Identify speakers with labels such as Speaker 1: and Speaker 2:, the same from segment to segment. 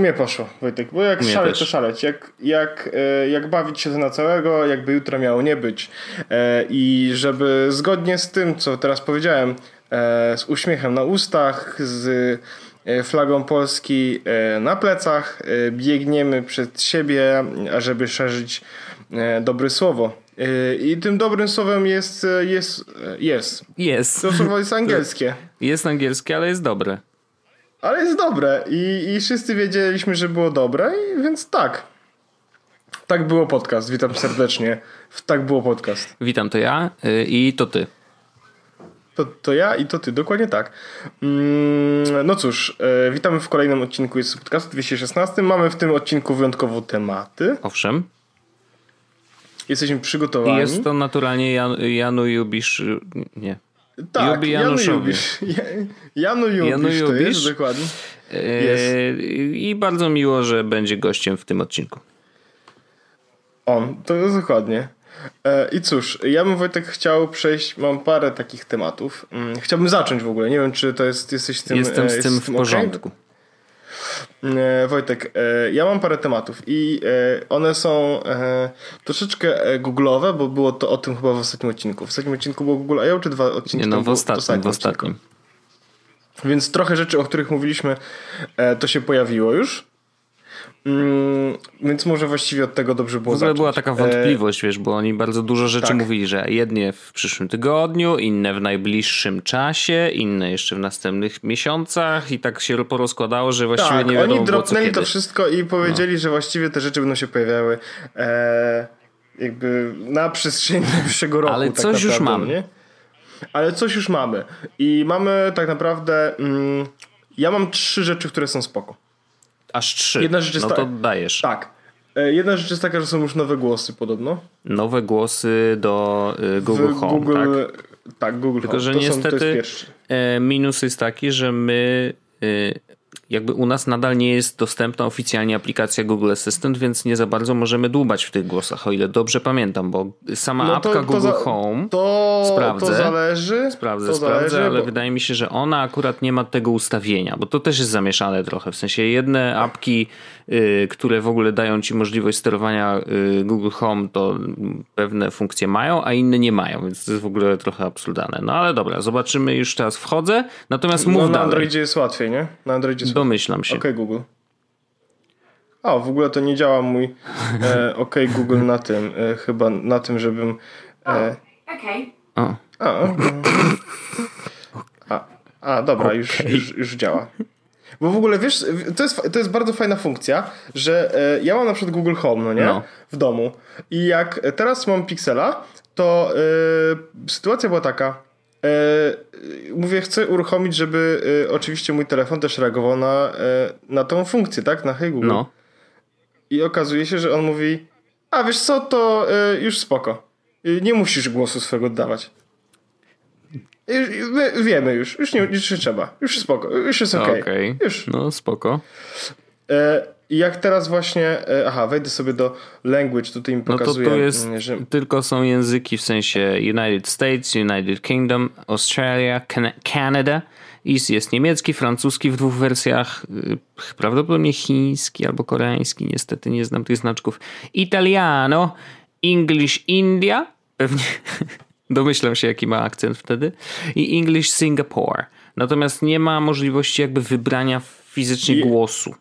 Speaker 1: Mnie poszło, Wojtek, bo jak
Speaker 2: Mnie
Speaker 1: szaleć,
Speaker 2: też.
Speaker 1: to szaleć. Jak, jak, e, jak bawić się na całego, jakby jutro miało nie być. E, I żeby zgodnie z tym, co teraz powiedziałem, e, z uśmiechem na ustach, z flagą Polski na plecach, biegniemy przed siebie, ażeby szerzyć dobre słowo. I tym dobrym słowem jest, jest, jest.
Speaker 2: Jest.
Speaker 1: To słowo jest angielskie.
Speaker 2: Jest angielskie, ale jest dobre.
Speaker 1: Ale jest dobre i, i wszyscy wiedzieliśmy, że było dobre, i, więc tak. Tak było podcast. Witam serdecznie. W Tak było podcast.
Speaker 2: Witam, to ja y, i to ty.
Speaker 1: To, to ja i to ty, dokładnie tak. Mm, no cóż, e, witamy w kolejnym odcinku jest podcastu 216. Mamy w tym odcinku wyjątkowo tematy.
Speaker 2: Owszem.
Speaker 1: Jesteśmy
Speaker 2: I
Speaker 1: przygotowani.
Speaker 2: jest to naturalnie Jan, Janu Jubisz. y, Nie.
Speaker 1: Tak,
Speaker 2: Jubi
Speaker 1: Janu
Speaker 2: Januszowi.
Speaker 1: Jubisz. Janu Jubisz,
Speaker 2: Janu
Speaker 1: to
Speaker 2: Jubisz.
Speaker 1: jest, dokładnie.
Speaker 2: Jest. I bardzo miło, że będzie gościem w tym odcinku.
Speaker 1: On, to jest dokładnie. E, I cóż, ja bym Wojtek chciał przejść, mam parę takich tematów. Mm, Chciałbym zacząć w ogóle, nie wiem czy to jest, jesteś z tym
Speaker 2: Jestem
Speaker 1: e,
Speaker 2: z tym w porządku.
Speaker 1: E, Wojtek, e, ja mam parę tematów i e, one są troszeczkę googlowe, bo było to o tym chyba w ostatnim odcinku. W ostatnim odcinku było Google I.O. czy dwa odcinki?
Speaker 2: Nie, no w ostatnim, w ostatnim.
Speaker 1: Więc trochę rzeczy, o których mówiliśmy, to się pojawiło już. Mm, więc może właściwie od tego dobrze
Speaker 2: W
Speaker 1: było
Speaker 2: ogóle
Speaker 1: zacząć.
Speaker 2: była taka
Speaker 1: E,
Speaker 2: wątpliwość, wiesz, bo oni bardzo dużo rzeczy
Speaker 1: tak.
Speaker 2: mówili, że jednie w przyszłym tygodniu, inne w najbliższym czasie, inne jeszcze w następnych miesiącach i tak się porozkładało, że właściwie
Speaker 1: tak,
Speaker 2: nie wiadomo
Speaker 1: oni
Speaker 2: było
Speaker 1: dropnęli
Speaker 2: kiedy.
Speaker 1: to wszystko i powiedzieli, że właściwie te rzeczy będą się pojawiały e, jakby na przestrzeni najbliższego roku.
Speaker 2: Ale
Speaker 1: tak
Speaker 2: coś już mamy.
Speaker 1: Nie? Ale coś już mamy. I mamy tak naprawdę... Mm, ja mam trzy rzeczy, które są spoko.
Speaker 2: Aż trzy.
Speaker 1: Jedna rzecz jest
Speaker 2: no to dajesz.
Speaker 1: Tak. E, jedna rzecz jest taka, że są już nowe głosy podobno.
Speaker 2: Nowe głosy do y, Google
Speaker 1: w
Speaker 2: Home,
Speaker 1: Google,
Speaker 2: tak?
Speaker 1: tak? Google
Speaker 2: Tylko,
Speaker 1: Home.
Speaker 2: że
Speaker 1: to Są, to
Speaker 2: niestety
Speaker 1: jest
Speaker 2: e, minus jest taki, że my y, jakby u nas nadal nie jest dostępna oficjalnie aplikacja Google Assistant, więc nie za bardzo możemy dłubać w tych głosach, o ile dobrze pamiętam, bo sama
Speaker 1: No
Speaker 2: apka Google
Speaker 1: za-
Speaker 2: Home
Speaker 1: To,
Speaker 2: Sprawdzę.
Speaker 1: to zależy.
Speaker 2: Sprawdzę,
Speaker 1: to
Speaker 2: sprawdzę,
Speaker 1: zależy,
Speaker 2: ale
Speaker 1: bo-
Speaker 2: wydaje mi się, że ona akurat nie ma tego ustawienia, bo to też jest zamieszane trochę. W sensie jedne apki, y, które w ogóle dają ci możliwość sterowania y, Google Home, to pewne funkcje mają, a inne nie mają, więc to jest w ogóle trochę absurdalne. No ale dobra, zobaczymy, już teraz wchodzę. Natomiast mów
Speaker 1: no, na
Speaker 2: dalej.
Speaker 1: Androidzie jest łatwiej, nie? Na Androidzie jest
Speaker 2: Domyślam się.
Speaker 1: Okej, Google. A, w ogóle to nie działa mój e, OK Google na tym, e, chyba na tym, żebym... E,
Speaker 3: Okay.
Speaker 2: O,
Speaker 1: a, a, a, dobra, już, już, już działa. Bo w ogóle wiesz, to jest, to jest bardzo fajna funkcja, że e, ja mam na przykład Google Home, no nie?
Speaker 2: No.
Speaker 1: W domu. I jak teraz mam Pixela, to e, sytuacja była taka. E, mówię, chcę uruchomić, żeby e, oczywiście mój telefon też reagował na, e, na tą funkcję, tak? Na Hey Google.
Speaker 2: no.
Speaker 1: I okazuje się, że on mówi, a wiesz co, to już spoko. Nie musisz głosu swego oddawać. My wiemy już, już nie, już nie trzeba. Już spoko, już jest okej.
Speaker 2: Okej.
Speaker 1: Już.
Speaker 2: No spoko.
Speaker 1: I jak teraz właśnie, e, aha, wejdę sobie do language, tutaj mi
Speaker 2: No to
Speaker 1: pokazuje,
Speaker 2: tu jest,
Speaker 1: mm, że
Speaker 2: tylko są języki w sensie United States, United Kingdom, Australia, Can- Canada. I jest niemiecki, francuski w dwóch wersjach, y, prawdopodobnie chiński albo koreański, niestety nie znam tych znaczków. Italiano, English India, pewnie domyślam się jaki ma akcent wtedy, i English Singapore. Natomiast nie ma możliwości jakby wybrania fizycznie
Speaker 1: I-
Speaker 2: głosu.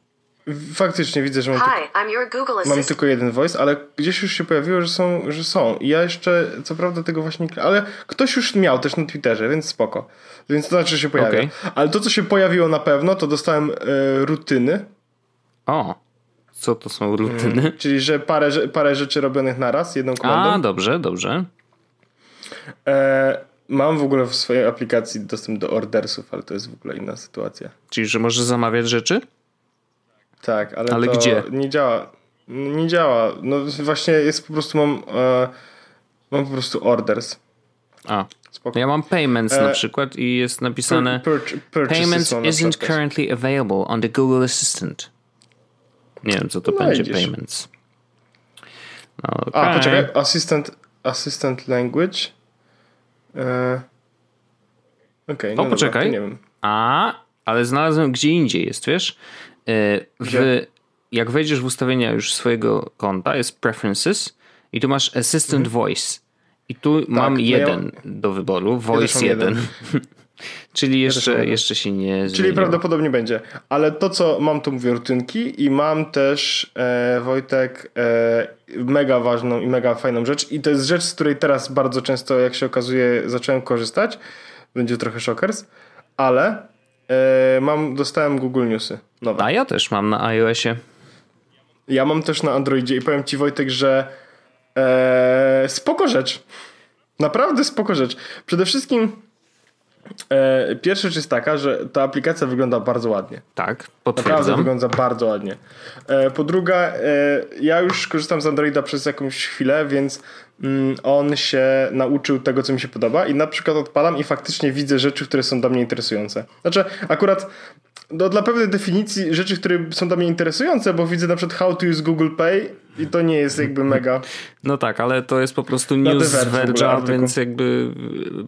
Speaker 1: Faktycznie widzę, że mam, tylko,
Speaker 3: Hi, I'm your Google
Speaker 1: mam tylko jeden voice, ale gdzieś już się pojawiło, że są, że są. I ja jeszcze, co prawda tego właśnie nie... Ale ktoś już miał też na Twitterze, więc spoko. Więc to znaczy, że się pojawia.
Speaker 2: Okej.
Speaker 1: Ale to, co się pojawiło na pewno, to dostałem e, rutyny,
Speaker 2: O, co to są rutyny?
Speaker 1: Czyli, że parę, parę rzeczy robionych naraz, jedną komandą.
Speaker 2: A, dobrze, dobrze.
Speaker 1: E, mam w ogóle w swojej aplikacji dostęp do ordersów, ale to jest w ogóle inna sytuacja.
Speaker 2: Czyli, że możesz zamawiać rzeczy?
Speaker 1: Tak, ale,
Speaker 2: Ale
Speaker 1: to
Speaker 2: gdzie?
Speaker 1: nie działa. Nie działa. No właśnie jest po prostu mam e, mam po prostu orders.
Speaker 2: A.
Speaker 1: Spoko.
Speaker 2: Ja mam payments
Speaker 1: E,
Speaker 2: na przykład i jest napisane
Speaker 1: Pur-
Speaker 2: Payments
Speaker 1: na
Speaker 2: isn't currently available on the Google Assistant. Nie wiem, co to
Speaker 1: No
Speaker 2: będzie payments. No,
Speaker 1: A,
Speaker 2: okej.
Speaker 1: poczekaj. Assistant, assistant language. E, Okej,
Speaker 2: O,
Speaker 1: no dobra,
Speaker 2: poczekaj.
Speaker 1: to nie wiem.
Speaker 2: A, ale znalazłem gdzie indziej jest, wiesz? E, w, jak wejdziesz w ustawienia już swojego konta, jest Preferences i tu masz Assistant mhm. Voice. I tu tak, mam no jeden ja... do wyboru, Voice ja 1. Czyli jeszcze, ja jeszcze się nie zmieniło.
Speaker 1: Czyli prawdopodobnie będzie. Ale to, co mam, to mówię rutynki i mam też, e, Wojtek, e, mega ważną i mega fajną rzecz. I to jest rzecz, z której teraz bardzo często, jak się okazuje, zacząłem korzystać. Będzie trochę szokers, ale e, mam, dostałem Google Newsy nowe.
Speaker 2: A ja też mam na iOSie.
Speaker 1: Ja mam też na Androidzie i powiem ci Wojtek, że e, spoko rzecz. Naprawdę spoko rzecz. Przede wszystkim E, pierwsza rzecz jest taka, że ta aplikacja wygląda bardzo ładnie.
Speaker 2: Tak, potwierdzam.
Speaker 1: Naprawdę wygląda bardzo ładnie. E, po drugie, e, ja już korzystam z Androida przez jakąś chwilę, więc mm, on się nauczył tego, co mi się podoba i na przykład odpalam i faktycznie widzę rzeczy, które są dla mnie interesujące. Znaczy, akurat no, dla pewnej definicji rzeczy, które są dla mnie interesujące, bo widzę na przykład how to use Google Pay i to nie jest jakby mega.
Speaker 2: No tak, ale to jest po prostu news z Verge'a, więc jakby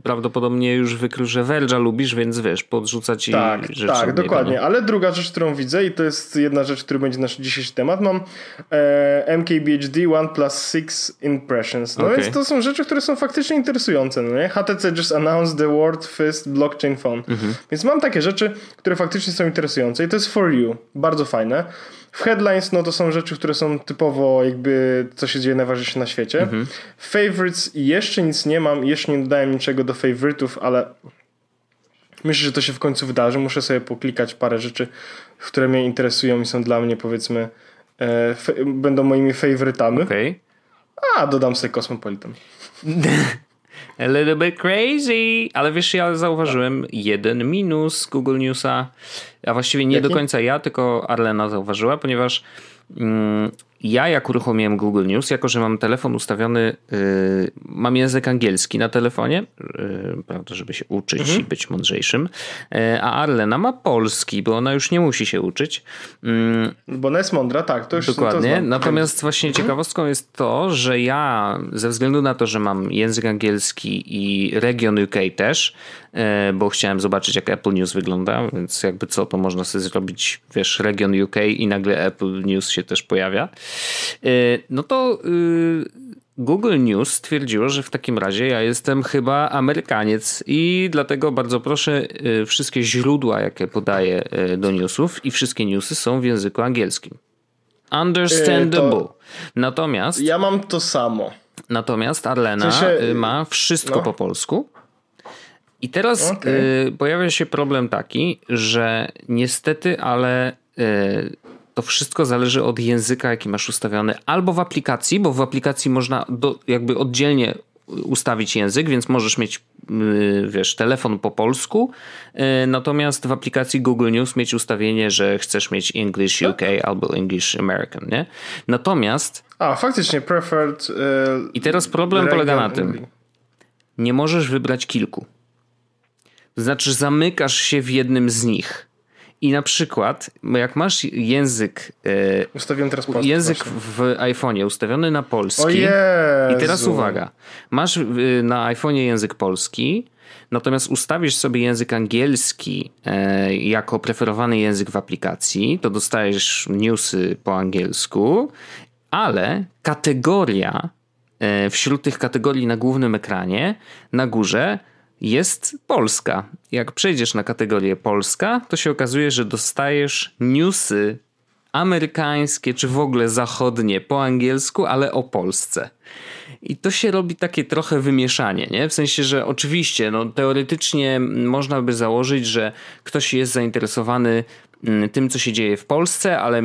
Speaker 2: prawdopodobnie już wykrył, że Verge'a lubisz, więc wiesz, podrzuca ci
Speaker 1: tak, rzeczy. Tak, dokładnie. Ale druga rzecz, którą widzę i to jest jedna rzecz, który będzie nasz dzisiejszy temat, mam e, MKBHD OnePlus 6 Impressions. No okay. więc to są rzeczy, które są faktycznie interesujące. No nie? HTC just announced the world first blockchain phone. Mhm. Więc mam takie rzeczy, które faktycznie są interesujące i to jest for you. Bardzo fajne. W headlines no to są rzeczy, które są typowo jakby co się dzieje najważniejsze na świecie. Mhm. Favorites jeszcze nic nie mam, jeszcze nie dodałem niczego do favorytów, ale myślę, że to się w końcu wydarzy. Muszę sobie poklikać parę rzeczy, które mnie interesują i są dla mnie powiedzmy e, będą moimi faworytami.
Speaker 2: Okay.
Speaker 1: A, dodam sobie Cosmopolitan.
Speaker 2: A little bit crazy. Ale wiesz, ja zauważyłem jeden minus Google Newsa. A właściwie nie Jaki? do końca ja, tylko Arlena zauważyła, ponieważ mm, ja jak uruchomiłem Google News, jako że mam telefon ustawiony, yy, mam język angielski na telefonie, yy, prawda, żeby się uczyć mhm. i być mądrzejszym, yy, a Arlena ma polski, bo ona już nie musi się uczyć.
Speaker 1: Mm, bo ona jest mądra, tak, to już
Speaker 2: Dokładnie,
Speaker 1: to
Speaker 2: natomiast właśnie mhm. ciekawostką jest to, że ja ze względu na to, że mam język angielski i region UK też, bo chciałem zobaczyć jak Apple News wygląda, więc jakby co, to można sobie zrobić, wiesz, region UK i nagle Apple News się też pojawia. Y, no to y, Google News stwierdziło, że w takim razie ja jestem chyba Amerykaniec i dlatego bardzo proszę y, wszystkie źródła, jakie podaję do newsów i wszystkie newsy są w języku angielskim. Understandable. To... Natomiast...
Speaker 1: Ja mam to samo.
Speaker 2: Natomiast Arlena ma wszystko no. po polsku. I teraz okay. pojawia się problem taki, że niestety, ale to wszystko zależy od języka, jaki masz ustawiony, albo w aplikacji, bo w aplikacji można do, jakby oddzielnie ustawić język, więc możesz mieć, y, wiesz, telefon po polsku, y, natomiast w aplikacji Google News mieć ustawienie, że chcesz mieć English UK tak. albo English American, nie? Natomiast...
Speaker 1: A, faktycznie, preferred... Yy,
Speaker 2: I teraz problem polega na tym, nie możesz wybrać kilku. To znaczy zamykasz się w jednym z nich. I na przykład, jak masz język.
Speaker 1: E, Ustawiłem teraz polski.
Speaker 2: Język w iPhone'ie ustawiony na polski.
Speaker 1: O
Speaker 2: I teraz uwaga. Masz na iPhone'ie język polski, natomiast ustawisz sobie język angielski e, jako preferowany język w aplikacji, to dostajesz newsy po angielsku, ale kategoria e, wśród tych kategorii na głównym ekranie na górze jest Polska. Jak przejdziesz na kategorię Polska, to się okazuje, że dostajesz newsy amerykańskie czy w ogóle zachodnie po angielsku, ale o Polsce. I to się robi takie trochę wymieszanie, nie? W sensie, że oczywiście, no, teoretycznie można by założyć, że ktoś jest zainteresowany tym, co się dzieje w Polsce, ale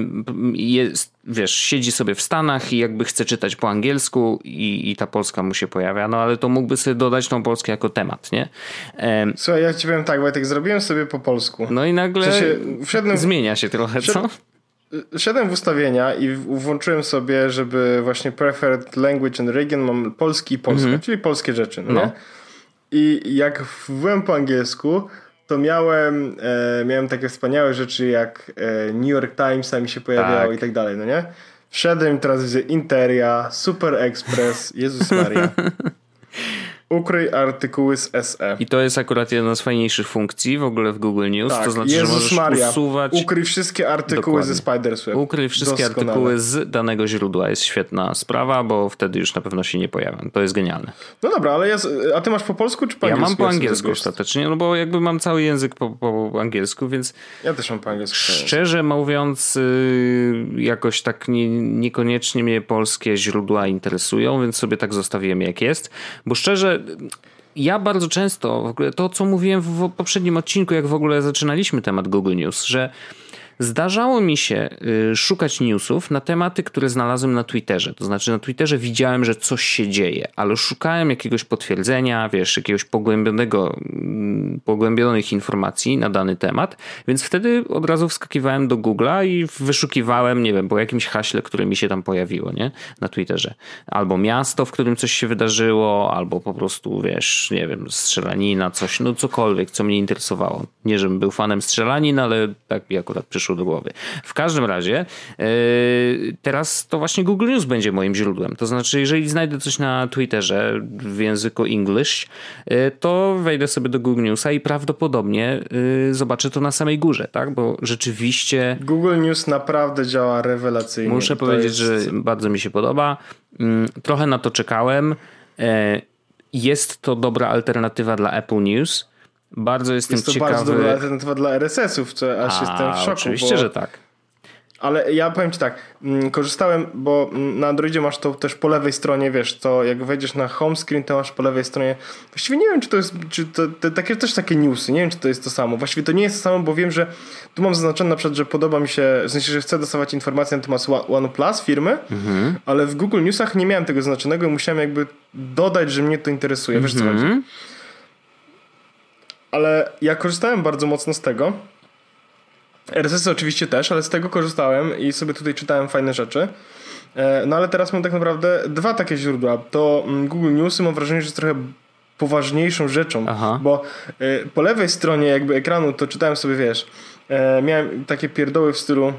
Speaker 2: jest, wiesz, siedzi sobie w Stanach i jakby chce czytać po angielsku i, i ta Polska mu się pojawia, no ale to mógłby sobie dodać tą Polskę jako temat, nie?
Speaker 1: Słuchaj, ja ci powiem tak, Wojtek, zrobiłem sobie po polsku.
Speaker 2: No i nagle sensie, wszedłem, zmienia się trochę, wszedł, co?
Speaker 1: Szedłem w ustawienia i włączyłem sobie, żeby właśnie preferred language and region mam polski i polski, mm -hmm. czyli polskie rzeczy. No. no. I jak byłem po angielsku, to miałem, e, miałem takie wspaniałe rzeczy jak e, New York Times mi się pojawiało tak. i tak dalej, no nie? Wszedłem teraz widzę Interia, Super Express, Jezus Maria. Ukryj artykuły z SE.
Speaker 2: I to jest akurat jedna z fajniejszych funkcji w ogóle w Google News.
Speaker 1: Tak,
Speaker 2: to znaczy,
Speaker 1: Jezus
Speaker 2: że możesz
Speaker 1: Maria.
Speaker 2: usuwać.
Speaker 1: Ukryj wszystkie artykuły
Speaker 2: Dokładnie.
Speaker 1: ze Spidersweb.
Speaker 2: Ukryj wszystkie
Speaker 1: Doskonale.
Speaker 2: artykuły z danego źródła. Jest świetna sprawa, bo wtedy już na pewno się nie pojawią. To jest genialne.
Speaker 1: No dobra, ale ja, z- a ty masz po polsku czy po
Speaker 2: Ja
Speaker 1: angielsku?
Speaker 2: mam po angielsku ostatecznie, no bo jakby mam cały język po, po angielsku, więc
Speaker 1: Ja też mam po angielsku.
Speaker 2: Szczerze mówiąc, y, jakoś tak nie, niekoniecznie mnie polskie źródła interesują, więc sobie tak zostawiłem jak jest. Bo szczerze, ja bardzo często, w ogóle to co mówiłem w poprzednim odcinku, jak w ogóle zaczynaliśmy temat Google News, że Zdarzało mi się y, szukać newsów na tematy, które znalazłem na Twitterze. To znaczy na Twitterze widziałem, że coś się dzieje, ale szukałem jakiegoś potwierdzenia, wiesz, jakiegoś pogłębionego, mm, pogłębionych informacji na dany temat, więc wtedy od razu wskakiwałem do Google'a i wyszukiwałem, nie wiem, po jakimś haśle, które mi się tam pojawiło, nie? Na Twitterze. Albo miasto, w którym coś się wydarzyło, albo po prostu, wiesz, nie wiem, strzelanina, coś, no cokolwiek, co mnie interesowało. Nie, żebym był fanem strzelanin, ale tak mi akurat przyszło do głowy. W każdym razie yy, teraz to właśnie Google News będzie moim źródłem. To znaczy, jeżeli znajdę coś na Twitterze w języku English, yy, to wejdę sobie do Google Newsa i prawdopodobnie yy, zobaczę to na samej górze, tak? Bo rzeczywiście
Speaker 1: Google News naprawdę działa rewelacyjnie.
Speaker 2: Muszę powiedzieć,
Speaker 1: jest-
Speaker 2: że bardzo mi się podoba. Mm, Trochę na to czekałem. E, Jest to dobra alternatywa dla Apple News. Bardzo jestem
Speaker 1: Jest to
Speaker 2: ciekawy.
Speaker 1: bardzo dobra alternatywa dla RSS-ów, co aż jestem w szoku.
Speaker 2: Oczywiście,
Speaker 1: bo...
Speaker 2: że tak.
Speaker 1: Ale ja powiem ci tak, mm, korzystałem, bo mm, na Androidzie masz to też po lewej stronie, wiesz, to jak wejdziesz na home screen, to masz po lewej stronie. Właściwie nie wiem, czy to jest, czy to, to takie też takie newsy, nie wiem, czy to jest to samo. Właściwie to nie jest to samo, bo wiem, że tu mam zaznaczone na przykład, że podoba mi się, w sensie, że chcę dostawać informacje na temat One- OnePlus firmy,
Speaker 2: Mhm.
Speaker 1: ale w Google Newsach nie miałem tego zaznaczonego i musiałem jakby dodać, że mnie to interesuje. Wiesz, co chodzi? Ale ja korzystałem bardzo mocno z tego. RSS oczywiście też, ale z tego korzystałem i sobie tutaj czytałem fajne rzeczy. E, No ale teraz mam tak naprawdę dwa takie źródła. To mm, Google Newsy mam wrażenie, że jest trochę poważniejszą rzeczą,
Speaker 2: Aha.
Speaker 1: bo e, po lewej stronie jakby ekranu to czytałem sobie, wiesz, e, miałem takie pierdoły w stylu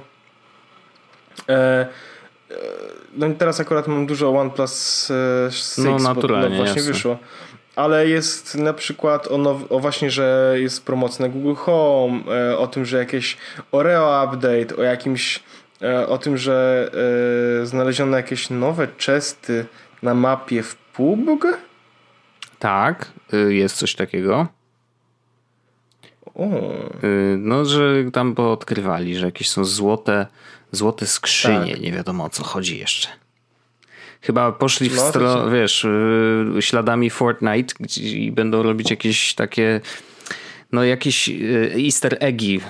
Speaker 1: no i teraz akurat mam dużo OnePlus e, 6,
Speaker 2: No,
Speaker 1: bo
Speaker 2: naturalnie,
Speaker 1: no, właśnie
Speaker 2: jasne.
Speaker 1: wyszło. Ale jest na przykład o, now, o właśnie, że jest promocja na Google Home, e, o tym, że jakieś Oreo update, o jakimś, e, o tym, że e, znaleziono jakieś nowe chesty na mapie w PUBG.
Speaker 2: Tak, y, jest coś takiego.
Speaker 1: O,
Speaker 2: Y, No, że tam poodkrywali, że jakieś są złote, złote skrzynie.
Speaker 1: Tak.
Speaker 2: Nie wiadomo o co chodzi jeszcze. Chyba poszli w stronę, wiesz, y, śladami Fortnite gdzie, i będą robić jakieś takie, no jakieś y, easter eggi.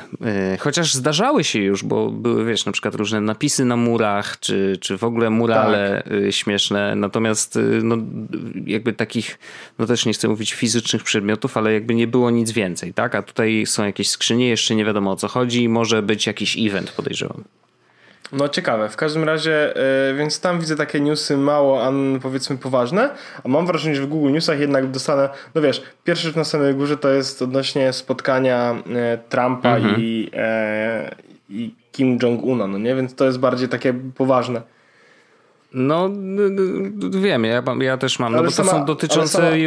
Speaker 2: Y, Chociaż zdarzały się już, bo były, wiesz, na przykład różne napisy na murach, czy, czy w ogóle murale
Speaker 1: Tak.
Speaker 2: śmieszne. Natomiast no, jakby takich, no też nie chcę mówić fizycznych przedmiotów, ale jakby nie było nic więcej, tak? A tutaj są jakieś skrzynie, jeszcze nie wiadomo o co chodzi. Może być jakiś event, podejrzewam.
Speaker 1: No ciekawe. W każdym razie, e, więc tam widzę takie newsy mało, an, powiedzmy poważne, a mam wrażenie, że w Google Newsach jednak dostanę, no wiesz, pierwszy rzecz na samej górze to jest odnośnie spotkania e, Trumpa i, e, i Kim Jong-una, no nie? Więc to jest bardziej takie poważne.
Speaker 2: No, n- n- wiem, ja, ja też mam, no
Speaker 1: Ale
Speaker 2: bo to
Speaker 1: sama-
Speaker 2: są dotyczące
Speaker 1: ale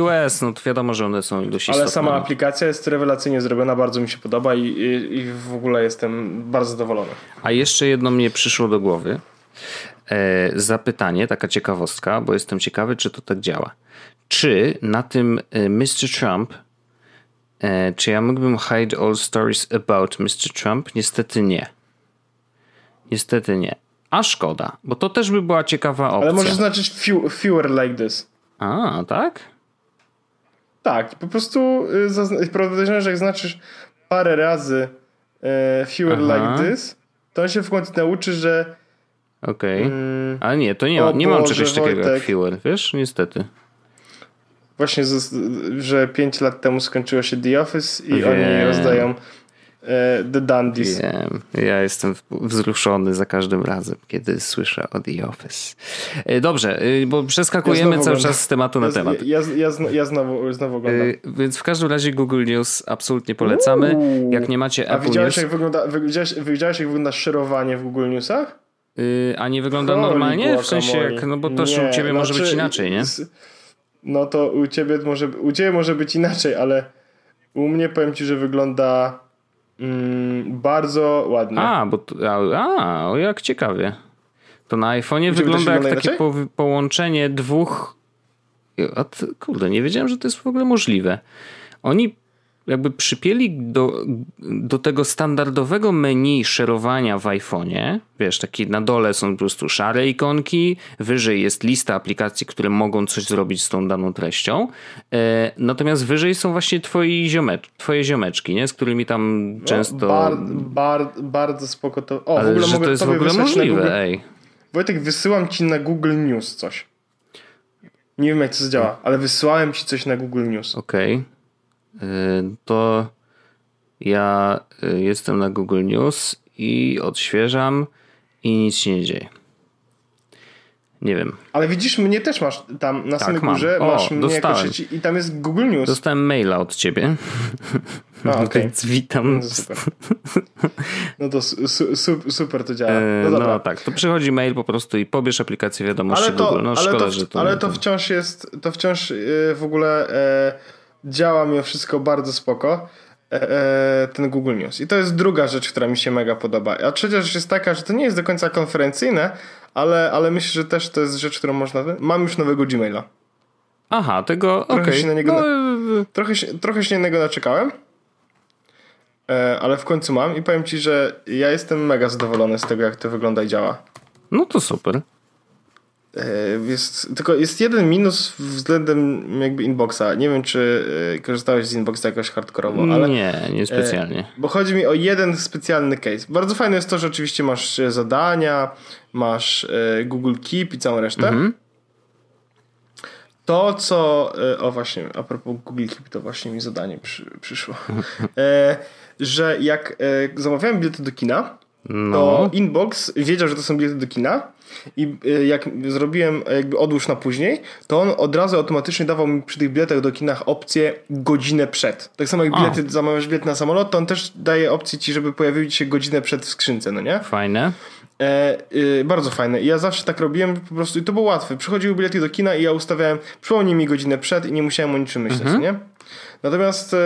Speaker 2: U- US, no to wiadomo, że one są dość
Speaker 1: Ale
Speaker 2: istotne.
Speaker 1: sama aplikacja jest rewelacyjnie zrobiona, bardzo mi się podoba i, i, i w ogóle jestem bardzo zadowolony.
Speaker 2: A jeszcze jedno mnie przyszło do głowy. E, zapytanie, taka ciekawostka, bo jestem ciekawy, czy to tak działa. Czy na tym e, Mr. Trump, e, czy ja mógłbym hide all stories about Mr. Trump? Niestety nie. Niestety nie. A szkoda, bo to też by była ciekawa opcja.
Speaker 1: Ale możesz znaczyć few, fewer like this.
Speaker 2: A, tak?
Speaker 1: Tak, po prostu y, podejrzewam, że jak znaczysz parę razy e, fewer
Speaker 2: Aha.
Speaker 1: like this, to on się w końcu nauczy, że
Speaker 2: Okej.
Speaker 1: mm,
Speaker 2: Ale nie, to nie,
Speaker 1: O
Speaker 2: nie mam
Speaker 1: Boże,
Speaker 2: czegoś takiego jak
Speaker 1: Wojtek.
Speaker 2: Fuel, wiesz? Niestety.
Speaker 1: właśnie, że 5 lat temu skończyło się The Office i
Speaker 2: Wiem.
Speaker 1: oni rozdają The Dandies.
Speaker 2: Wiem. Ja jestem wzruszony za każdym razem, kiedy słyszę o The Office. E, Dobrze, y, bo przeskakujemy
Speaker 1: znowu
Speaker 2: cały czas z tematu na
Speaker 1: Ja,
Speaker 2: temat.
Speaker 1: ja, ja, ja znowu, znowu oglądam.
Speaker 2: Y, Więc w każdym razie Google News absolutnie polecamy.
Speaker 1: Uuu.
Speaker 2: Jak nie macie
Speaker 1: A
Speaker 2: Apple
Speaker 1: widziałeś
Speaker 2: News,
Speaker 1: jak, wygląda, wy- widziałeś, widziałeś jak wygląda szerowanie w Google Newsach?
Speaker 2: y, a nie wygląda
Speaker 1: Holy
Speaker 2: normalnie? W sensie jak, no bo też u ciebie może być
Speaker 1: znaczy,
Speaker 2: inaczej, nie?
Speaker 1: no to u ciebie może, u ciebie może być inaczej, ale u mnie powiem ci, że wygląda mm, bardzo ładnie.
Speaker 2: A, bo to, a, a, jak ciekawie. To na iPhone'ie wygląda jak takie po, połączenie dwóch. A kurde, nie wiedziałem, że to jest w ogóle możliwe. Oni jakby przypieli do, do tego standardowego menu szerowania w iPhone'ie, wiesz, taki na dole są po prostu szare ikonki, wyżej jest lista aplikacji, które mogą coś zrobić z tą daną treścią, e, natomiast wyżej są właśnie twoi ziomecz, twoje ziomeczki, nie? z którymi tam no, często...
Speaker 1: Bar, bar, bardzo spoko to...
Speaker 2: O, Ale w ogóle że to jest w ogóle możliwe, Google... ej.
Speaker 1: Wojtek, wysyłam ci na Google News coś. Nie wiem jak to zadziała, ale wysyłałem ci coś na Google News.
Speaker 2: Okej. Okay. Y, to ja y, jestem na Google News i odświeżam i nic się nie dzieje. Nie wiem.
Speaker 1: Ale widzisz, mnie też masz tam na tak, samej górze, o, masz mnie jako i tam jest Google News.
Speaker 2: Dostałem maila od ciebie. A, okay. Więc witam.
Speaker 1: No, super. No to su, su, super to działa.
Speaker 2: No, dobra. no tak, to przychodzi mail po prostu i pobierz aplikację wiadomości ale to, Google. No ale szkoda,
Speaker 1: to,
Speaker 2: że to...
Speaker 1: Ale to wciąż jest, to wciąż y, w ogóle... E, działa mimo wszystko bardzo spoko e, e, ten Google News. I to jest druga rzecz, która mi się mega podoba. A trzecia rzecz jest taka, że to nie jest do końca konferencyjne, ale, ale myślę, że też to jest rzecz, którą można... Mam już nowego Gmaila.
Speaker 2: Aha, tego... Trochę, okay. się, na niego,
Speaker 1: no... trochę, się, trochę się na niego naczekałem, e, ale w końcu mam i powiem ci, że ja jestem mega zadowolony z tego, jak to wygląda i działa.
Speaker 2: No to super.
Speaker 1: E, jest, tylko jest jeden minus względem jakby inboxa. Nie wiem, czy e, korzystałeś z inboxa jakoś hardkorowo, ale.
Speaker 2: Nie, nie specjalnie.
Speaker 1: Bo chodzi mi o jeden specjalny case. Bardzo fajne jest to, że oczywiście masz zadania, masz Google Keep i całą resztę. Mhm. To, co. O, właśnie, a propos Google Keep, to właśnie mi zadanie przy, przyszło. że jak zamawiałem bilety do kina, no. to Inbox wiedział, że to są bilety do kina i y, jak zrobiłem jakby odłóż na później, to on od razu automatycznie dawał mi przy tych biletach do kinach opcję godzinę przed. Tak samo jak bilety, zamawiasz bilet na samolot, to on też daje opcję ci, żeby pojawiły się godzinę przed w skrzynce, no nie?
Speaker 2: Fajne.
Speaker 1: E, y, bardzo fajne. I ja zawsze tak robiłem po prostu i to było łatwe. Przychodziły bilety do kina i ja ustawiałem, przypomnij mi godzinę przed i nie musiałem o niczym myśleć, mhm. nie? Natomiast e,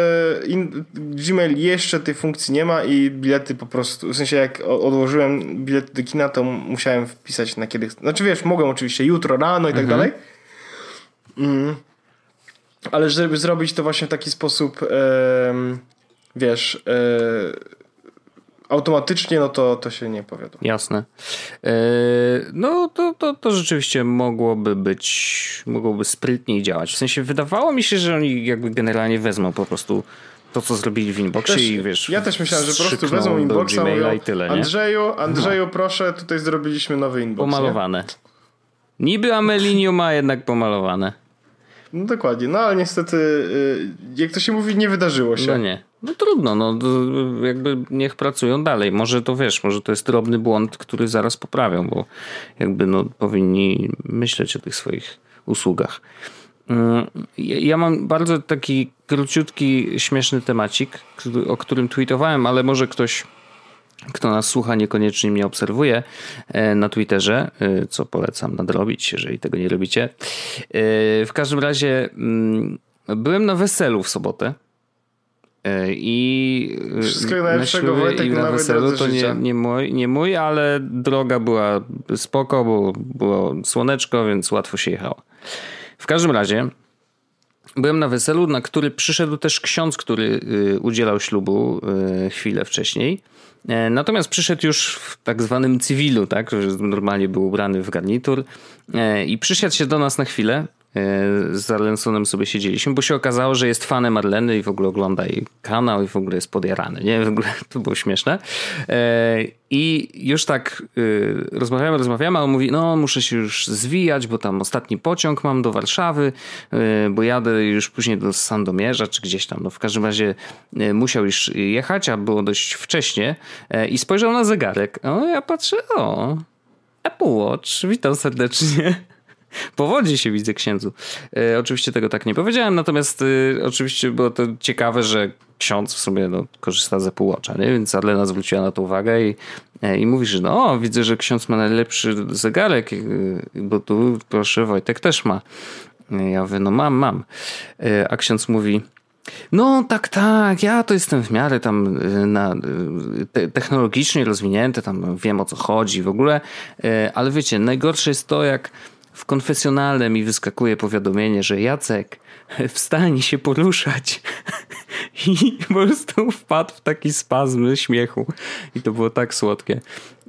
Speaker 1: in, Gmail jeszcze tej funkcji nie ma i bilety po prostu, w sensie jak odłożyłem bilety do kina, to musiałem wpisać na kiedy. Znaczy wiesz, mogę oczywiście jutro, rano i tak mhm. dalej. Mm. Ale żeby zrobić to właśnie w taki sposób, e, wiesz, e, automatycznie, no to, to się nie powiodło.
Speaker 2: Jasne. E, no to, to, to rzeczywiście mogłoby być, mogłoby sprytniej działać. W sensie wydawało mi się, że oni jakby generalnie wezmą po prostu to, co zrobili w inboxie też, i wiesz.
Speaker 1: Ja też myślałem, że po prostu wezmą inboxa mówią, i tyle. Nie? Andrzeju, Andrzeju, no. proszę, tutaj zrobiliśmy nowy inbox.
Speaker 2: Pomalowane. Nie? Niby Amelinio ma jednak pomalowane.
Speaker 1: No dokładnie, no ale niestety, y, jak to się mówi, nie wydarzyło się.
Speaker 2: No nie. No trudno, no jakby niech pracują dalej. Może to wiesz, może to jest drobny błąd, który zaraz poprawią, bo jakby no powinni myśleć o tych swoich usługach. Mm, ja mam bardzo taki króciutki, śmieszny temacik, o którym tweetowałem, ale może ktoś, kto nas słucha, niekoniecznie mnie obserwuje e, na Twitterze, e, co polecam nadrobić, jeżeli tego nie robicie. E, w każdym razie mm, byłem na weselu w sobotę I
Speaker 1: Wszystkiego najlepszego Wojtek i na weselu to
Speaker 2: nie, nie, mój, nie mój, ale droga była spoko, bo było słoneczko, więc łatwo się jechało. W każdym razie byłem na weselu, na który przyszedł też ksiądz, który y, udzielał ślubu y, chwilę wcześniej. E, natomiast przyszedł już w tak zwanym cywilu, tak, że normalnie był ubrany w garnitur e, i przyszedł się do nas na chwilę E, z Arlensonem sobie siedzieliśmy, bo się okazało, że jest fanem Marleny i w ogóle ogląda jej kanał i w ogóle jest podjarany, nie? W ogóle to było śmieszne. E, I już tak e, rozmawiamy, rozmawiamy, a on mówi, no muszę się już zwijać, bo tam ostatni pociąg mam do Warszawy, bo jadę już później do Sandomierza, czy gdzieś tam. No w każdym razie musiał już jechać, a było dość wcześnie i spojrzał na zegarek. O, ja patrzę, o, Apple Watch, witam serdecznie. Powodzi się widzę księdzu. E, oczywiście tego tak nie powiedziałem, natomiast e, oczywiście było to ciekawe, że ksiądz w sumie no, korzysta z Apple Watcha, nie? więc Adlena zwróciła na to uwagę i, e, i mówi, że no widzę, że ksiądz ma najlepszy zegarek, e, bo tu proszę Wojtek też ma. Ja mówię, no mam, mam. A ksiądz mówi, no tak, tak, ja to jestem w miarę tam na, te, technologicznie rozwinięty, tam wiem o co chodzi w ogóle, ale wiecie, najgorsze jest to, jak w konfesjonale mi wyskakuje powiadomienie, że Jacek, wstań się poruszać. I po prostu wpadł w taki spazm śmiechu. I to było tak słodkie.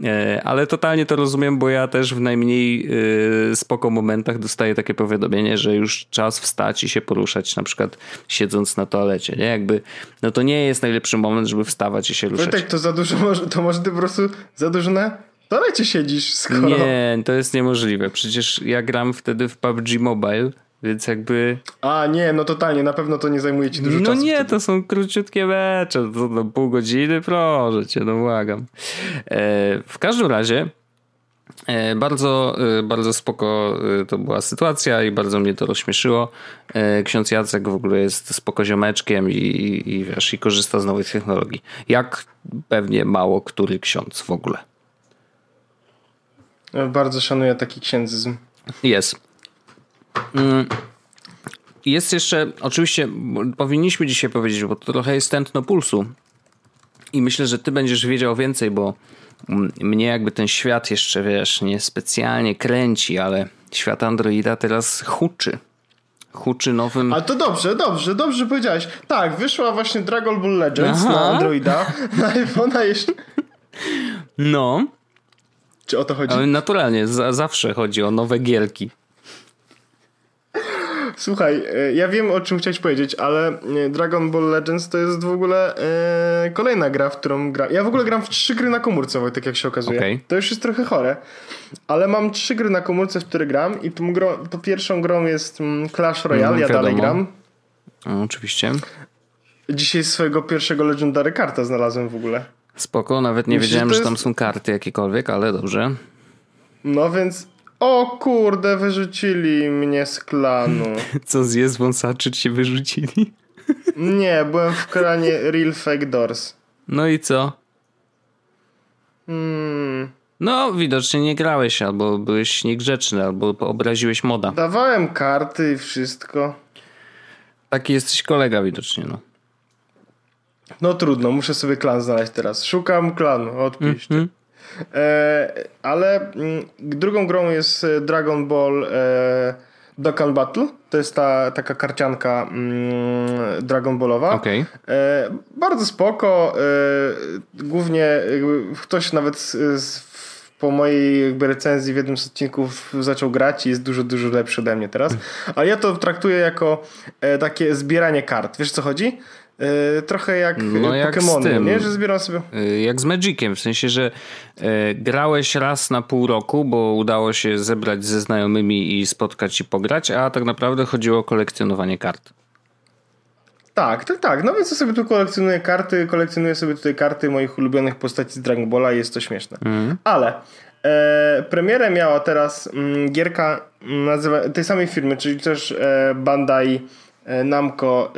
Speaker 2: E, ale totalnie to rozumiem, bo ja też w najmniej e, spoko momentach dostaję takie powiadomienie, że już czas wstać i się poruszać, na przykład siedząc na toalecie. Nie? Jakby, no to nie jest najlepszy moment, żeby wstawać i się ruszać.
Speaker 1: tak, to za dużo, to może ty po prostu za dużo na toalecie siedzisz, skoro...
Speaker 2: Nie, to jest niemożliwe. Przecież ja gram wtedy w PUBG Mobile, więc jakby...
Speaker 1: A nie, no totalnie, na pewno to nie zajmuje ci dużo
Speaker 2: no
Speaker 1: czasu.
Speaker 2: No nie,
Speaker 1: wtedy.
Speaker 2: to są króciutkie mecze, to, to pół godziny, proszę cię, no błagam. E, w każdym razie e, bardzo, e, bardzo spoko to była sytuacja i bardzo mnie to rozśmieszyło. Ksiądz Jacek w ogóle jest spoko ziomeczkiem i, i wiesz, i korzysta z nowych technologii. Jak pewnie mało który ksiądz w ogóle.
Speaker 1: Bardzo szanuję taki księdzyzm.
Speaker 2: Jest. Mm. Jest jeszcze, oczywiście powinniśmy dzisiaj powiedzieć, bo to trochę jest tętno pulsu i myślę, że ty będziesz wiedział więcej, bo mnie jakby ten świat jeszcze, wiesz, nie specjalnie kręci, ale świat Androida teraz huczy. Huczy nowym...
Speaker 1: Ale to dobrze, dobrze, dobrze powiedziałeś. Tak, wyszła właśnie Dragon Ball Legends Aha. na Androida, na iPhone'a jeszcze.
Speaker 2: No.
Speaker 1: Czy o to chodzi?
Speaker 2: Ale naturalnie, za, zawsze chodzi o nowe gierki.
Speaker 1: Słuchaj, e, ja wiem o czym chciałeś powiedzieć, ale e, Dragon Ball Legends to jest w ogóle e, kolejna gra, w którą gram. Ja w ogóle gram w trzy gry na komórce, tak jak się okazuje. Okay. To już jest trochę chore, ale mam trzy gry na komórce, w które gram i tą, grą, tą pierwszą grą jest mm, Clash Royale, ja wiadomo. dalej gram.
Speaker 2: O, oczywiście.
Speaker 1: Dzisiaj swojego pierwszego Legendary karta znalazłem w ogóle.
Speaker 2: Spoko, nawet nie Myślę, wiedziałem, że, jest... że tam są karty jakiekolwiek, ale dobrze.
Speaker 1: No więc o kurde, wyrzucili mnie z klanu.
Speaker 2: Co zje wąsaczy cię wyrzucili?
Speaker 1: Nie, byłem w kranie Real Fake Doors.
Speaker 2: No i co? Hmm. No, widocznie nie grałeś, albo byłeś niegrzeczny, albo obraziłeś moda.
Speaker 1: Dawałem karty i wszystko.
Speaker 2: Taki jesteś kolega widocznie, no.
Speaker 1: No trudno, muszę sobie klan znaleźć teraz. Szukam klanu, odpiszcie. Mm -hmm. E, ale mm, drugą grą jest e, Dragon Ball e, Dokkan Battle. To jest ta taka karcianka mm, Dragon Ballowa.
Speaker 2: Okay.
Speaker 1: Bardzo spoko. Głównie ktoś nawet z, po mojej jakby recenzji w jednym z odcinków zaczął grać i jest dużo, dużo lepszy ode mnie teraz. Ale ja to traktuję jako takie zbieranie kart. Wiesz co chodzi? Yy, trochę jak no jak Pokémon, nie? Że zbieram sobie.
Speaker 2: Yy, jak z Magiciem, w sensie, że yy, grałeś raz na pół roku, bo udało się zebrać ze znajomymi i spotkać i pograć, a tak naprawdę chodziło o kolekcjonowanie kart.
Speaker 1: Tak, tak, tak. No więc ja sobie tu kolekcjonuję karty, kolekcjonuję sobie tutaj karty moich ulubionych postaci z Dragon Balla i jest to śmieszne. Mm. Ale e, premierę miała teraz mm, gierka nazywa, tej samej firmy, czyli też e, Bandai E, Namco,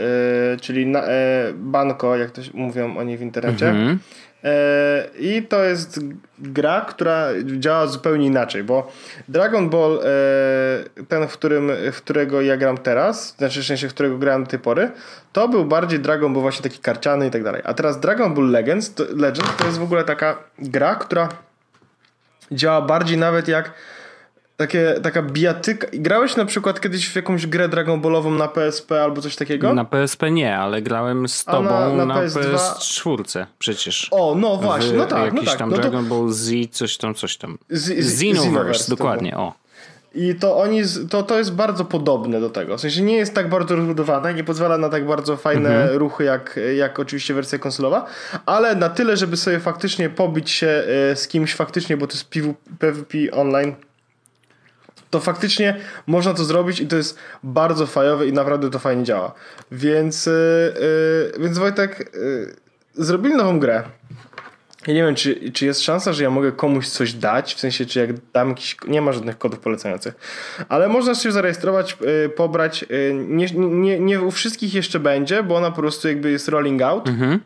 Speaker 1: e, czyli na, e, Banco, jak to mówią oni w internecie. Mhm. I to jest gra, która działa zupełnie inaczej, bo Dragon Ball, ten, w, którym, w którego ja gram teraz, znaczy w sensie, w którego grałem do tej pory, to był bardziej Dragon Ball właśnie taki karciany i tak dalej. A teraz Dragon Ball Legends to, Legend to jest w ogóle taka gra, która działa bardziej nawet jak takie, taka bijatyka. Grałeś na przykład kiedyś w jakąś grę Dragon Ballową na PSP albo coś takiego?
Speaker 2: Na PSP nie, ale grałem z tobą na, na, na, PS2... PS4 przecież.
Speaker 1: O, no właśnie, no tak,
Speaker 2: jakiś
Speaker 1: no tak.
Speaker 2: tam
Speaker 1: no
Speaker 2: to... Dragon Ball Z, coś tam, coś tam. Z, z, Xenoverse, Xenoverse dokładnie, o.
Speaker 1: I to oni, to, to jest bardzo podobne do tego. W sensie nie jest tak bardzo rozbudowane, nie pozwala na tak bardzo fajne mhm. ruchy jak, jak oczywiście wersja konsolowa, ale na tyle, żeby sobie faktycznie pobić się e, z kimś faktycznie, bo to jest PvP online to faktycznie można to zrobić i to jest bardzo fajowe i naprawdę to fajnie działa. Więc, yy, yy, więc Wojtek, yy, zrobili nową grę. Ja nie wiem, czy, czy jest szansa, że ja mogę komuś coś dać, w sensie, czy jak dam jakiś, nie ma żadnych kodów polecających, ale można się zarejestrować, pobrać, nie, nie, nie u wszystkich jeszcze będzie, bo ona po prostu jakby jest rolling out. Mhm.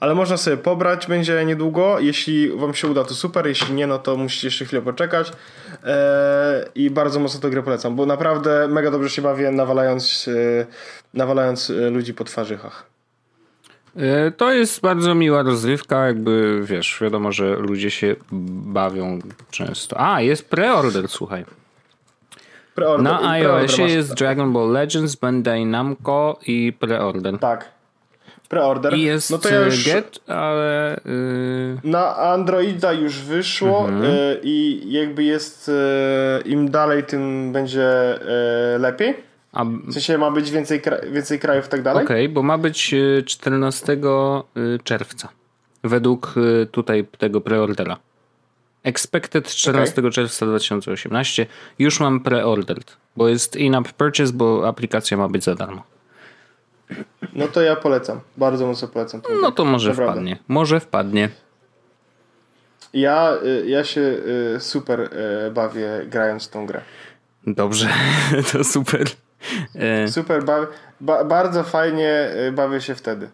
Speaker 1: Ale można sobie pobrać, będzie niedługo. Jeśli wam się uda, to super, jeśli nie, no to musicie jeszcze chwilę poczekać. E, I bardzo mocno tę grę polecam, bo naprawdę mega dobrze się bawię nawalając, e, nawalając e, ludzi po twarzych.
Speaker 2: To jest bardzo miła rozrywka, jakby wiesz, wiadomo, że ludzie się bawią często. A, jest preorder, słuchaj. Preorder, Na iOSie jest Dragon Ball Legends, Bandai Namco i preorder.
Speaker 1: Tak. Preorder.
Speaker 2: I jest no to ja już... Get, ale...
Speaker 1: Yy... Na Androida już wyszło mhm. yy, i jakby jest yy, im dalej, tym będzie y, lepiej. A... W sensie ma być więcej, więcej krajów i tak dalej?
Speaker 2: Okej, okay, bo ma być 14 y, y, czerwca. Według y, tutaj tego preordera. Expected 14 okay. czerwca 2018. Już mam preordered, bo jest in-app purchase, bo aplikacja ma być za darmo.
Speaker 1: No to ja polecam. Bardzo mocno polecam.
Speaker 2: No to może Naprawdę. wpadnie. Może wpadnie.
Speaker 1: Ja, ja się super bawię grając tą grę.
Speaker 2: Dobrze, to super.
Speaker 1: E, super, ba, ba, bardzo fajnie bawię się wtedy.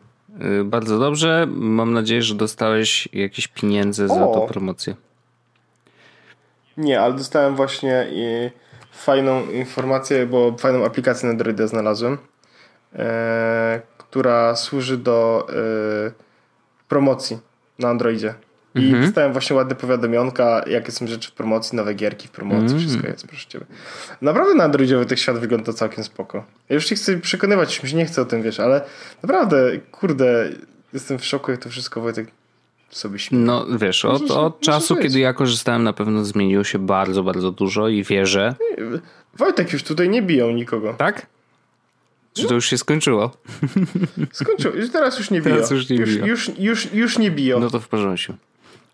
Speaker 2: Bardzo dobrze. Mam nadzieję, że dostałeś jakieś pieniądze za tą promocję.
Speaker 1: Nie, ale dostałem właśnie fajną informację, bo fajną aplikację na Androida znalazłem, e, która służy do e, promocji na Androidzie. I mhm. dostałem właśnie ładne powiadomionka, jakie są rzeczy w promocji, nowe gierki w promocji, mhm. wszystko jest, proszę ciebie. Naprawdę na Androidzie tych świat wygląda całkiem spoko. Ja już nie chcę przekonywać, już nie chcę o tym, wiesz, ale naprawdę, kurde, jestem w szoku, jak to wszystko Wojtek sobie śmieje.
Speaker 2: No wiesz, od, od czasu, kiedy ja korzystałem, na pewno zmieniło się bardzo, bardzo dużo i wierzę.
Speaker 1: Wojtek już tutaj nie biją nikogo.
Speaker 2: Tak? Czy to już się skończyło?
Speaker 1: Skończyło. Teraz już nie biją. Teraz już nie biją. Już, już, już, już nie biją.
Speaker 2: No to w porządku.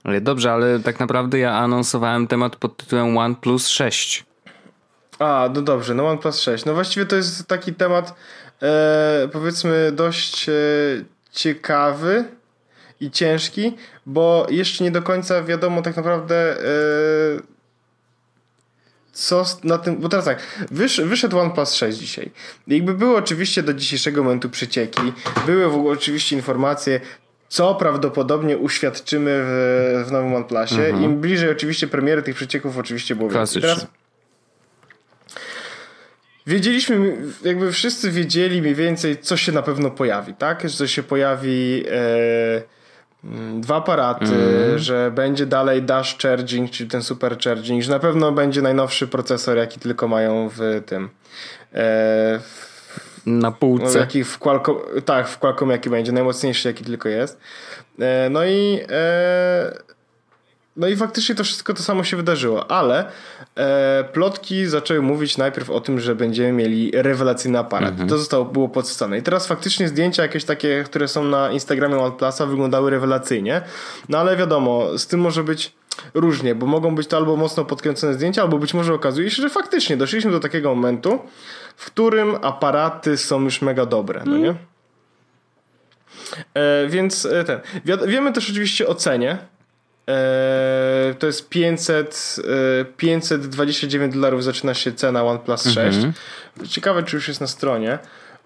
Speaker 2: Ale dobrze, ale tak naprawdę ja anonsowałem temat pod tytułem OnePlus 6.
Speaker 1: A, no dobrze, no OnePlus 6. No właściwie to jest taki temat e, powiedzmy dość e, ciekawy i ciężki, bo jeszcze nie do końca wiadomo tak naprawdę e, co na tym, bo teraz tak, wysz, wyszedł OnePlus 6 dzisiaj. Jakby były oczywiście do dzisiejszego momentu przecieki, były w ogóle oczywiście informacje, co prawdopodobnie uświadczymy w, w nowym OnePlusie. Mhm. Im bliżej oczywiście premiery tych przecieków oczywiście było więcej. Teraz wiedzieliśmy, jakby wszyscy wiedzieli mniej więcej, co się na pewno pojawi, tak? Że się pojawi mm, dwa aparaty, mm. że będzie dalej dash charging, czyli ten super charging, że na pewno będzie najnowszy procesor, jaki tylko mają w tym e,
Speaker 2: na półce.
Speaker 1: Jaki w Qualcomm, tak, w Qualcomm jaki będzie, najmocniejszy jaki tylko jest. E, no i e, no i faktycznie to wszystko to samo się wydarzyło, ale e, plotki zaczęły mówić najpierw o tym, że będziemy mieli rewelacyjny aparat. Mhm. To zostało, było podstane. I teraz faktycznie zdjęcia jakieś takie, które są na Instagramie OnePlusa wyglądały rewelacyjnie. No ale wiadomo, z tym może być różnie, bo mogą być to albo mocno podkręcone zdjęcia, albo być może okazuje się, że faktycznie doszliśmy do takiego momentu, w którym aparaty są już mega dobre, no nie? E, więc e, ten. wiemy też oczywiście o cenie. E, to jest 500, e, 529 dolarów zaczyna się cena OnePlus 6. Mhm. Ciekawe, czy już jest na stronie.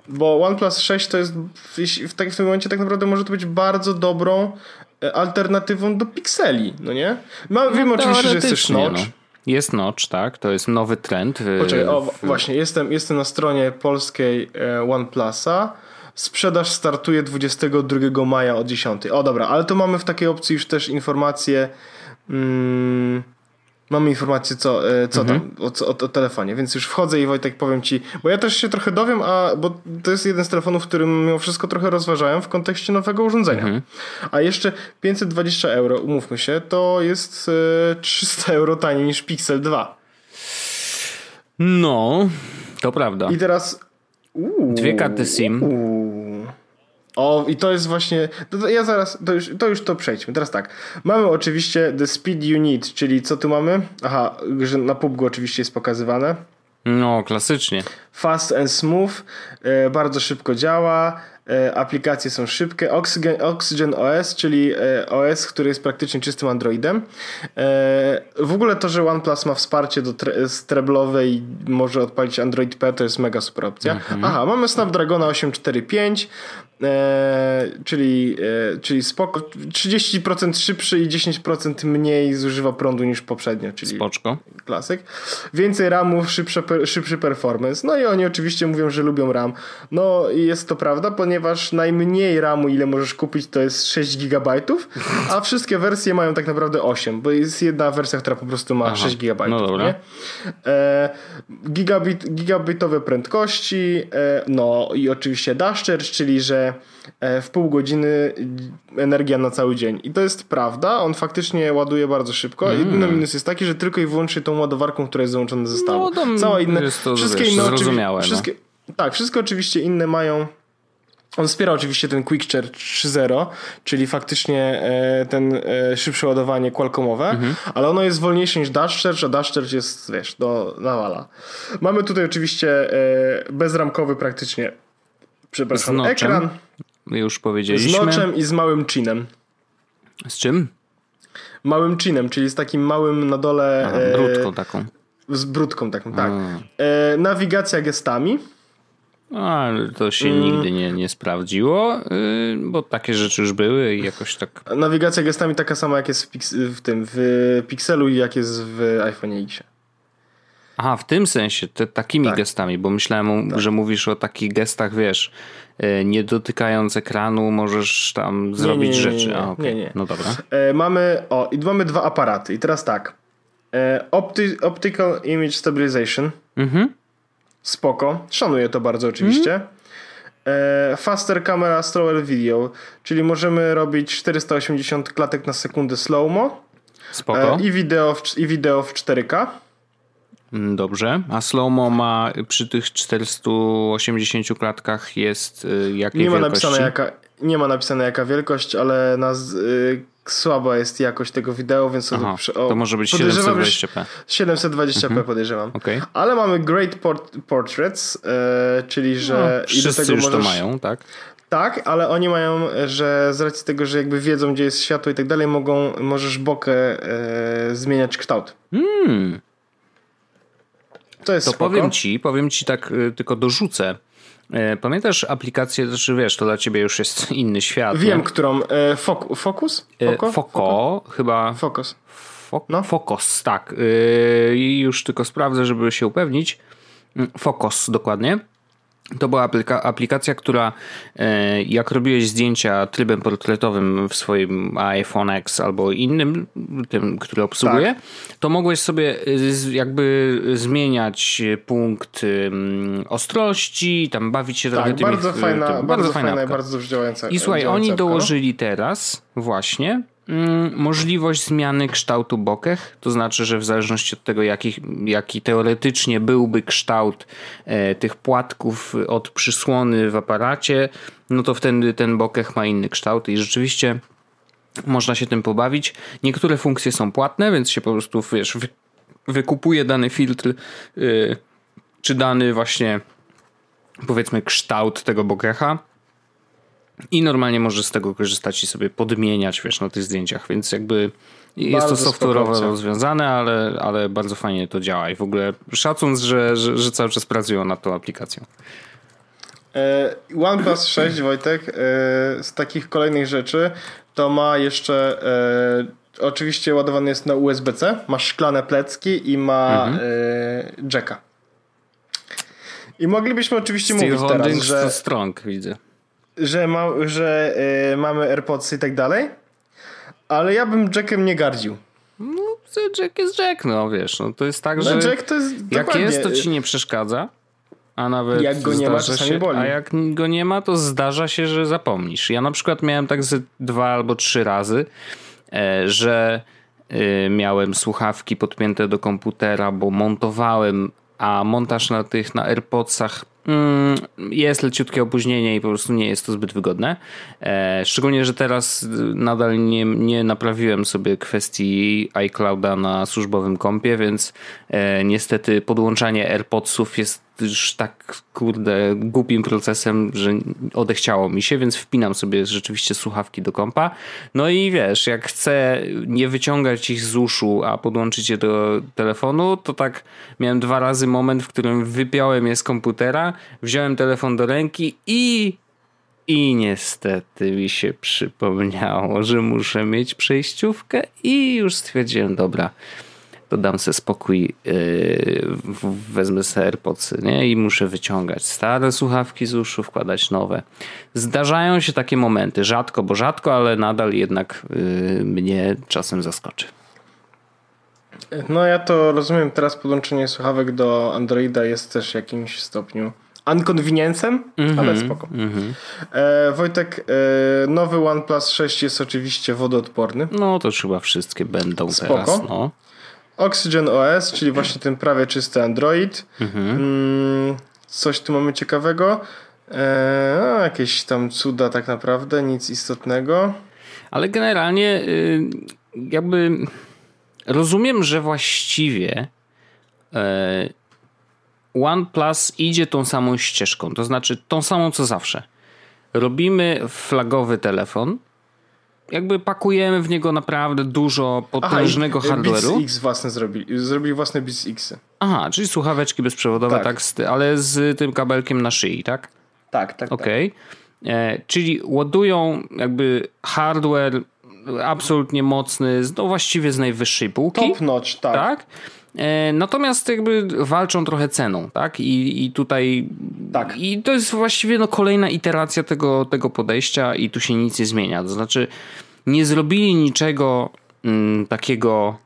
Speaker 1: Bo OnePlus 6 to jest w, w, tak, w tym momencie tak naprawdę może to być bardzo dobrą e, alternatywą do Pixeli, no nie? Ma, no, wiemy oczywiście, że jest też notch. No.
Speaker 2: Jest notch, tak? To jest nowy trend.
Speaker 1: Poczekaj, o, właśnie, jestem, jestem na stronie polskiej OnePlusa. Sprzedaż startuje 22 maja o 10. O dobra, ale to mamy w takiej opcji już też informacje. Mm, mamy informacje, co, e, co mhm. tam, o, o, o, telefonie, więc już wchodzę i Wojtek powiem ci, bo ja też się trochę dowiem, a bo to jest jeden z telefonów, którym mimo wszystko trochę rozważałem w kontekście nowego urządzenia. Mhm. A jeszcze 520 euro, umówmy się, to jest e, 300 euro taniej niż Pixel 2.
Speaker 2: No, to prawda.
Speaker 1: I teraz
Speaker 2: Uuu, Dwie karty SIM.
Speaker 1: Uuu. O, i to jest właśnie. To, ja zaraz, to już, to już to przejdźmy. Teraz tak. Mamy oczywiście The Speed You Need, czyli co tu mamy? Aha, że na PUBG oczywiście jest pokazywane.
Speaker 2: No, klasycznie.
Speaker 1: Fast and smooth, e, bardzo szybko działa. E, aplikacje są szybkie. Oxygen, Oxygen OS, czyli e, OS, który jest praktycznie czystym Androidem. E, w ogóle to, że OnePlus ma wsparcie do tre, streblowej może odpalić Android P, to jest mega super opcja. Mhm. Aha, mamy Snapdragona 845, E, czyli, e, czyli spoko, 30% szybszy i 10% mniej zużywa prądu niż poprzednio, czyli
Speaker 2: Spoczko.
Speaker 1: klasyk. Więcej RAMów, szybszy, szybszy performance. No i oni oczywiście mówią, że lubią RAM. No i jest to prawda, ponieważ najmniej RAMu, ile możesz kupić, to jest 6 GB, a wszystkie wersje mają tak naprawdę 8, bo jest jedna wersja, która po prostu ma Aha, 6 GB.
Speaker 2: No dobra. Nie?
Speaker 1: E, gigabit, gigabitowe prędkości, e, no i oczywiście dash charge, czyli że e, w pół godziny energia na cały dzień. I to jest prawda, on faktycznie ładuje bardzo szybko. Mm. Jedyny minus jest taki, że tylko i wyłącznie tą ładowarką, która jest załączona ze zestawu.
Speaker 2: No, Całe inne, jest to, wszystkie wiesz, inne zrozumiałe. No.
Speaker 1: Wszystkie, tak, wszystko oczywiście inne mają on wspiera oczywiście ten Quick Charge 3.0, czyli faktycznie e, ten e, szybsze ładowanie Qualcommowe, mhm. ale ono jest wolniejsze niż Dash Charge, a Dash Charge jest, wiesz, do nawala. Mamy tutaj oczywiście bezramkowy praktycznie, przepraszam, z ekran.
Speaker 2: Już powiedzieliśmy.
Speaker 1: Z noczem i z małym chinem.
Speaker 2: Z czym?
Speaker 1: Małym chinem, czyli z takim małym na dole...
Speaker 2: Aha, brudką taką.
Speaker 1: Z brudką taką, tak. nawigacja gestami.
Speaker 2: No, to się mm. nigdy nie, nie sprawdziło, yy, bo takie rzeczy już były i jakoś tak.
Speaker 1: Nawigacja gestami taka sama jak jest w, w tym w Pixelu i jak jest w iPhone X.
Speaker 2: Aha, w tym sensie, te, takimi tak. gestami, bo myślałem, tak. że mówisz o takich gestach, wiesz, yy, nie dotykając ekranu, możesz tam zrobić nie, nie, nie, rzeczy. A, okay. nie, nie. No dobra.
Speaker 1: E, mamy, o, i mamy dwa aparaty. I teraz tak. E, opti optical Image Stabilization. Mhm spoko. Szanuję to bardzo oczywiście. E, faster camera slower video, czyli możemy robić 480 klatek na sekundę slow-mo.
Speaker 2: Spoko.
Speaker 1: E, i, wideo w, I wideo w 4K.
Speaker 2: Mm, dobrze. A slow-mo ma przy tych 480 klatkach jest y, jakiej nie ma wielkości?
Speaker 1: Napisane jaka, nie ma napisane jaka wielkość, ale na, y, słaba jest jakość tego wideo, więc
Speaker 2: Aha, o, to może być 720p.
Speaker 1: 720p mhm. podejrzewam.
Speaker 2: Okay.
Speaker 1: Ale mamy Great Port Portraits, e, czyli że...
Speaker 2: No, wszyscy do tego już możesz, to mają, tak?
Speaker 1: Tak, ale oni mają, że z racji tego, że jakby wiedzą, gdzie jest światło i tak dalej, mogą, możesz bokę e, zmieniać kształt.
Speaker 2: Hmm.
Speaker 1: To jest
Speaker 2: To
Speaker 1: spoko.
Speaker 2: powiem ci, powiem ci tak, y, tylko dorzucę. E, pamiętasz aplikację, znaczy wiesz, to dla ciebie już jest inny świat.
Speaker 1: Wiem,
Speaker 2: nie?
Speaker 1: którą. E, Focus?
Speaker 2: Foko? E, Foko, chyba.
Speaker 1: Focus.
Speaker 2: Fok, no. Focus, tak. I już tylko sprawdzę, żeby się upewnić. Mm, Focus, dokładnie. To była aplika aplikacja, która e, jak robiłeś zdjęcia trybem portretowym w swoim iPhone X albo innym, tym, który obsługuje, tak. to mogłeś sobie jakby zmieniać punkt ostrości, tam bawić się
Speaker 1: tak,
Speaker 2: trochę
Speaker 1: bardzo tymi, fajna, tym, bardzo, bardzo fajna i bardzo działająca.
Speaker 2: I słuchaj, oni dołożyli teraz właśnie możliwość zmiany kształtu bokeh, to znaczy, że w zależności od tego, jaki, jaki teoretycznie byłby kształt e, tych płatków od przysłony w aparacie, no to wtedy ten bokeh ma inny kształt i rzeczywiście można się tym pobawić. Niektóre funkcje są płatne, więc się po prostu wiesz, wy, wykupuje dany filtr, yy, czy dany właśnie powiedzmy kształt tego bokecha i normalnie możesz z tego korzystać i sobie podmieniać, wiesz, na tych zdjęciach, więc jakby jest bardzo to software'owo rozwiązane, ale, ale bardzo fajnie to działa i w ogóle szacun, że, że, że cały czas pracują nad tą aplikacją.
Speaker 1: E, OnePlus 6, Wojtek, e, z takich kolejnych rzeczy, to ma jeszcze e, oczywiście ładowany jest na USB-C, ma szklane plecki i ma mhm. jacka. I moglibyśmy oczywiście Steve mówić teraz, że...
Speaker 2: strong, widzę
Speaker 1: że, ma, że y, mamy AirPods i tak dalej, ale ja bym Jackiem nie gardził.
Speaker 2: No, Jack jest Jack, no wiesz, no to jest tak, no, że
Speaker 1: Jack to jest
Speaker 2: jak dokładnie. jest, to ci nie przeszkadza, a nawet
Speaker 1: jak go nie ma,
Speaker 2: się,
Speaker 1: boli.
Speaker 2: A jak go nie ma, to zdarza się, że zapomnisz. Ja na przykład miałem tak ze dwa albo trzy razy, e, że e, miałem słuchawki podpięte do komputera, bo montowałem, a montaż na tych, na AirPodsach Mm, jest leciutkie opóźnienie i po prostu nie jest to zbyt wygodne. E, szczególnie, że teraz nadal nie, nie naprawiłem sobie kwestii iClouda na służbowym kompie, więc e, niestety podłączanie AirPodsów jest już tak kurde głupim procesem, że odechciało mi się, więc wpinam sobie rzeczywiście słuchawki do kompa. No i wiesz, jak chcę nie wyciągać ich z uszu, a podłączyć je do telefonu, to tak miałem dwa razy moment, w którym wypiąłem je z komputera, wziąłem telefon do ręki i I niestety mi się przypomniało, że muszę mieć przejściówkę i już stwierdziłem, dobra, to dam sobie spokój, yy, wezmę sobie AirPodsy, nie? I muszę wyciągać stare słuchawki z uszu, wkładać nowe. Zdarzają się takie momenty, rzadko, bo rzadko, ale nadal jednak yy, mnie czasem zaskoczy.
Speaker 1: No ja to rozumiem, teraz podłączenie słuchawek do Androida jest też w jakimś stopniu unconveniencem, mm -hmm, ale spoko. Mm -hmm. e, Wojtek, e, nowy OnePlus 6 jest oczywiście wodoodporny.
Speaker 2: No to chyba wszystkie będą spoko. teraz. No.
Speaker 1: Oxygen OS, czyli właśnie ten prawie czysty Android. Mhm. Mm, coś tu mamy ciekawego. E, no, jakieś tam cuda tak naprawdę, nic istotnego.
Speaker 2: Ale generalnie y, jakby rozumiem, że właściwie e, OnePlus idzie tą samą ścieżką, to znaczy tą samą co zawsze. Robimy flagowy telefon, jakby pakujemy w niego naprawdę dużo potężnego Aha, hardware'u. Beats
Speaker 1: X własne zrobili, zrobili własne Beats X.
Speaker 2: Aha, czyli słuchaweczki bezprzewodowe, tak, tak ale z tym kabelkiem na szyi, tak?
Speaker 1: Tak, tak.
Speaker 2: Okej. Okay. Tak. Czyli ładują jakby hardware absolutnie mocny, no właściwie z najwyższej półki.
Speaker 1: Top notch, tak.
Speaker 2: tak? E, natomiast jakby walczą trochę ceną, tak? I, i tutaj. Tak. I to jest właściwie no, kolejna iteracja tego, tego podejścia, i tu się nic nie zmienia. To znaczy, nie zrobili niczego mm, takiego,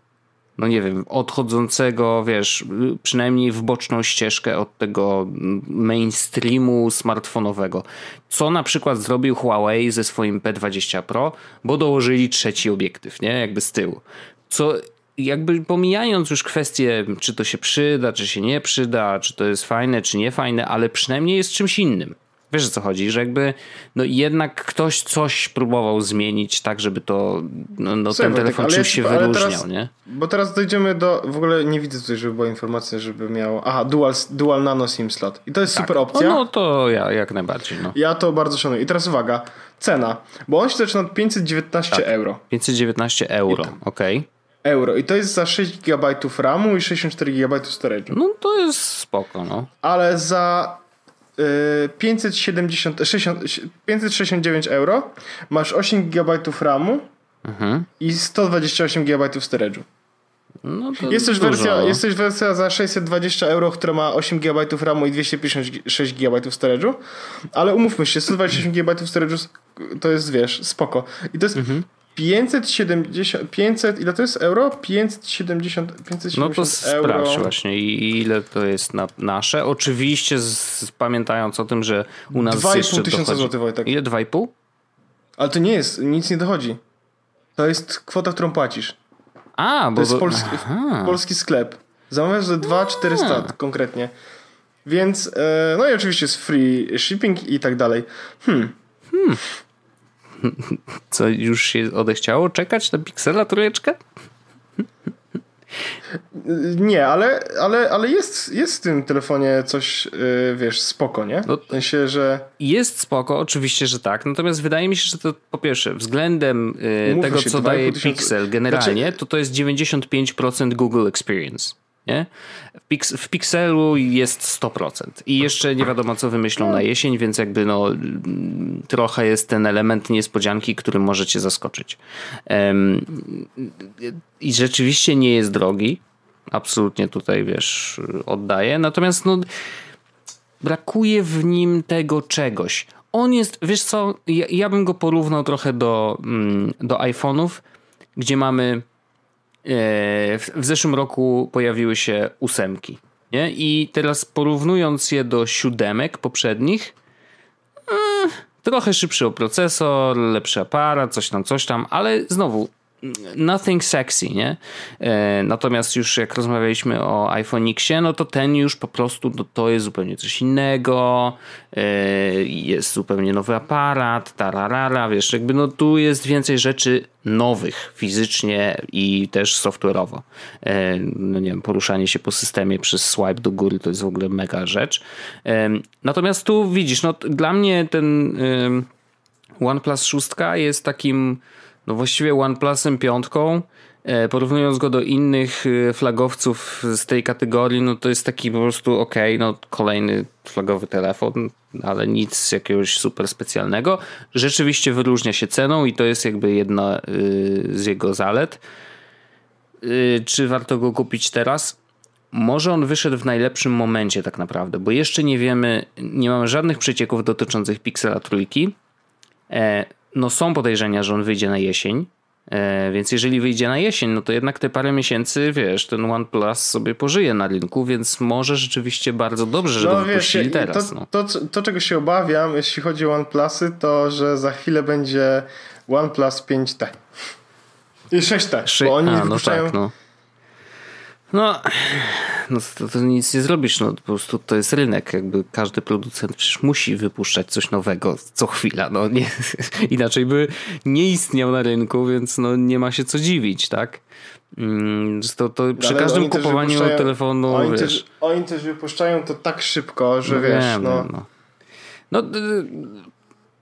Speaker 2: no nie wiem, odchodzącego, wiesz, przynajmniej w boczną ścieżkę od tego mainstreamu smartfonowego. Co na przykład zrobił Huawei ze swoim P20 Pro, bo dołożyli trzeci obiektyw, nie? Jakby z tyłu. Co jakby pomijając już kwestię, czy to się przyda, czy się nie przyda, czy to jest fajne, czy nie fajne, ale przynajmniej jest czymś innym. Wiesz o co chodzi, że jakby no jednak ktoś coś próbował zmienić tak, żeby to no, no ten telefon tak, czymś się wyróżniał,
Speaker 1: teraz,
Speaker 2: nie?
Speaker 1: Bo teraz dojdziemy do, w ogóle nie widzę tutaj, żeby była informacja, żeby miał, aha, dual, dual nano SIM slot i to jest tak. super opcja.
Speaker 2: No, no to ja jak najbardziej, no.
Speaker 1: Ja to bardzo szanuję. I teraz uwaga, cena, bo on się zaczyna od 519 tak. euro.
Speaker 2: 519 euro, okej. Okay
Speaker 1: euro. I to jest za 6 GB RAMu i 64 GB storage'u.
Speaker 2: No to jest spoko, no.
Speaker 1: Ale za y, 570, 60, 569 euro masz 8 GB RAMu mhm. i 128 GB storage'u. No jest, też wersja, jest też wersja za 620 euro, która ma 8 GB RAMu i 256 GB storage'u, ale umówmy się, 128 GB storage'u to jest, wiesz, spoko. I to jest mhm. 570, 500, ile to jest euro? 570, 570
Speaker 2: no to euro. sprawdź właśnie ile to jest na nasze. Oczywiście z, pamiętając o tym, że u nas 2,5 jeszcze tysiąca złotych, Wojtek. Ile? 2,5?
Speaker 1: Ale to nie jest, nic nie dochodzi. To jest kwota, którą płacisz.
Speaker 2: A, bo...
Speaker 1: To jest polski, polski sklep. Zamawiasz za 2,400 konkretnie. Więc, e, no i oczywiście jest free shipping i tak dalej. Hmm. Hmm.
Speaker 2: Co, już się odechciało czekać na Pixela trójeczkę?
Speaker 1: Nie, ale, ale, ale jest, jest w tym telefonie coś, yy, wiesz, spoko, nie? No, w sensie, że...
Speaker 2: Jest spoko, oczywiście, że tak. Natomiast wydaje mi się, że to po pierwsze, względem yy, tego, się, co daje Pixel generalnie, znaczy... to to jest 95% Google Experience. Nie? W, Pix w Pixelu jest 100%. I jeszcze nie wiadomo, co wymyślą na jesień, więc jakby no, trochę jest ten element niespodzianki, który może cię zaskoczyć. Um, I rzeczywiście nie jest drogi. Absolutnie tutaj, wiesz, oddaję. Natomiast no, brakuje w nim tego czegoś. On jest, wiesz co, ja, ja bym go porównał trochę do, mm, do iPhone'ów, gdzie mamy w zeszłym roku pojawiły się ósemki. Nie? I teraz porównując je do siódemek poprzednich, eh, trochę szybszy procesor, lepszy aparat, coś tam, coś tam, ale znowu nothing sexy, nie? E, natomiast już jak rozmawialiśmy o iPhone Xie, no to ten już po prostu no, to jest zupełnie coś innego, e, jest zupełnie nowy aparat, tararara, wiesz, jakby no tu jest więcej rzeczy nowych fizycznie i też software'owo. E, no nie wiem, poruszanie się po systemie przez swipe do góry to jest w ogóle mega rzecz. Natomiast tu widzisz, no dla mnie ten OnePlus 6 jest takim no właściwie OnePlusem piątką, E, porównując go do innych e, flagowców z tej kategorii, no to jest taki po prostu ok, no kolejny flagowy telefon, ale nic jakiegoś super specjalnego. Rzeczywiście wyróżnia się ceną i to jest jakby jedna z jego zalet. Czy warto go kupić teraz? Może on wyszedł w najlepszym momencie tak naprawdę, bo jeszcze nie wiemy, nie mamy żadnych przecieków dotyczących Pixela trójki. No są podejrzenia, że on wyjdzie na jesień, e, więc jeżeli wyjdzie na jesień, no to jednak te parę miesięcy, wiesz, ten OnePlus sobie pożyje na rynku, więc może rzeczywiście bardzo dobrze, że no, go wypuścili wiesz, teraz.
Speaker 1: To,
Speaker 2: no.
Speaker 1: to, to, to, czego się obawiam, jeśli chodzi o OnePlusy, to że za chwilę będzie OnePlus 5T. I 6T, bo oni A, no. Tak, no
Speaker 2: no, no to, to, nic nie zrobisz, no po prostu to jest rynek, jakby każdy producent przecież musi wypuszczać coś nowego co chwila, no nie, inaczej by nie istniał na rynku, więc no nie ma się co dziwić, tak? Mm, to, to przy Ale każdym kupowaniu telefonu,
Speaker 1: oni
Speaker 2: wiesz...
Speaker 1: Też, oni też wypuszczają to tak szybko, że no wiesz, wiem, no... no.
Speaker 2: No,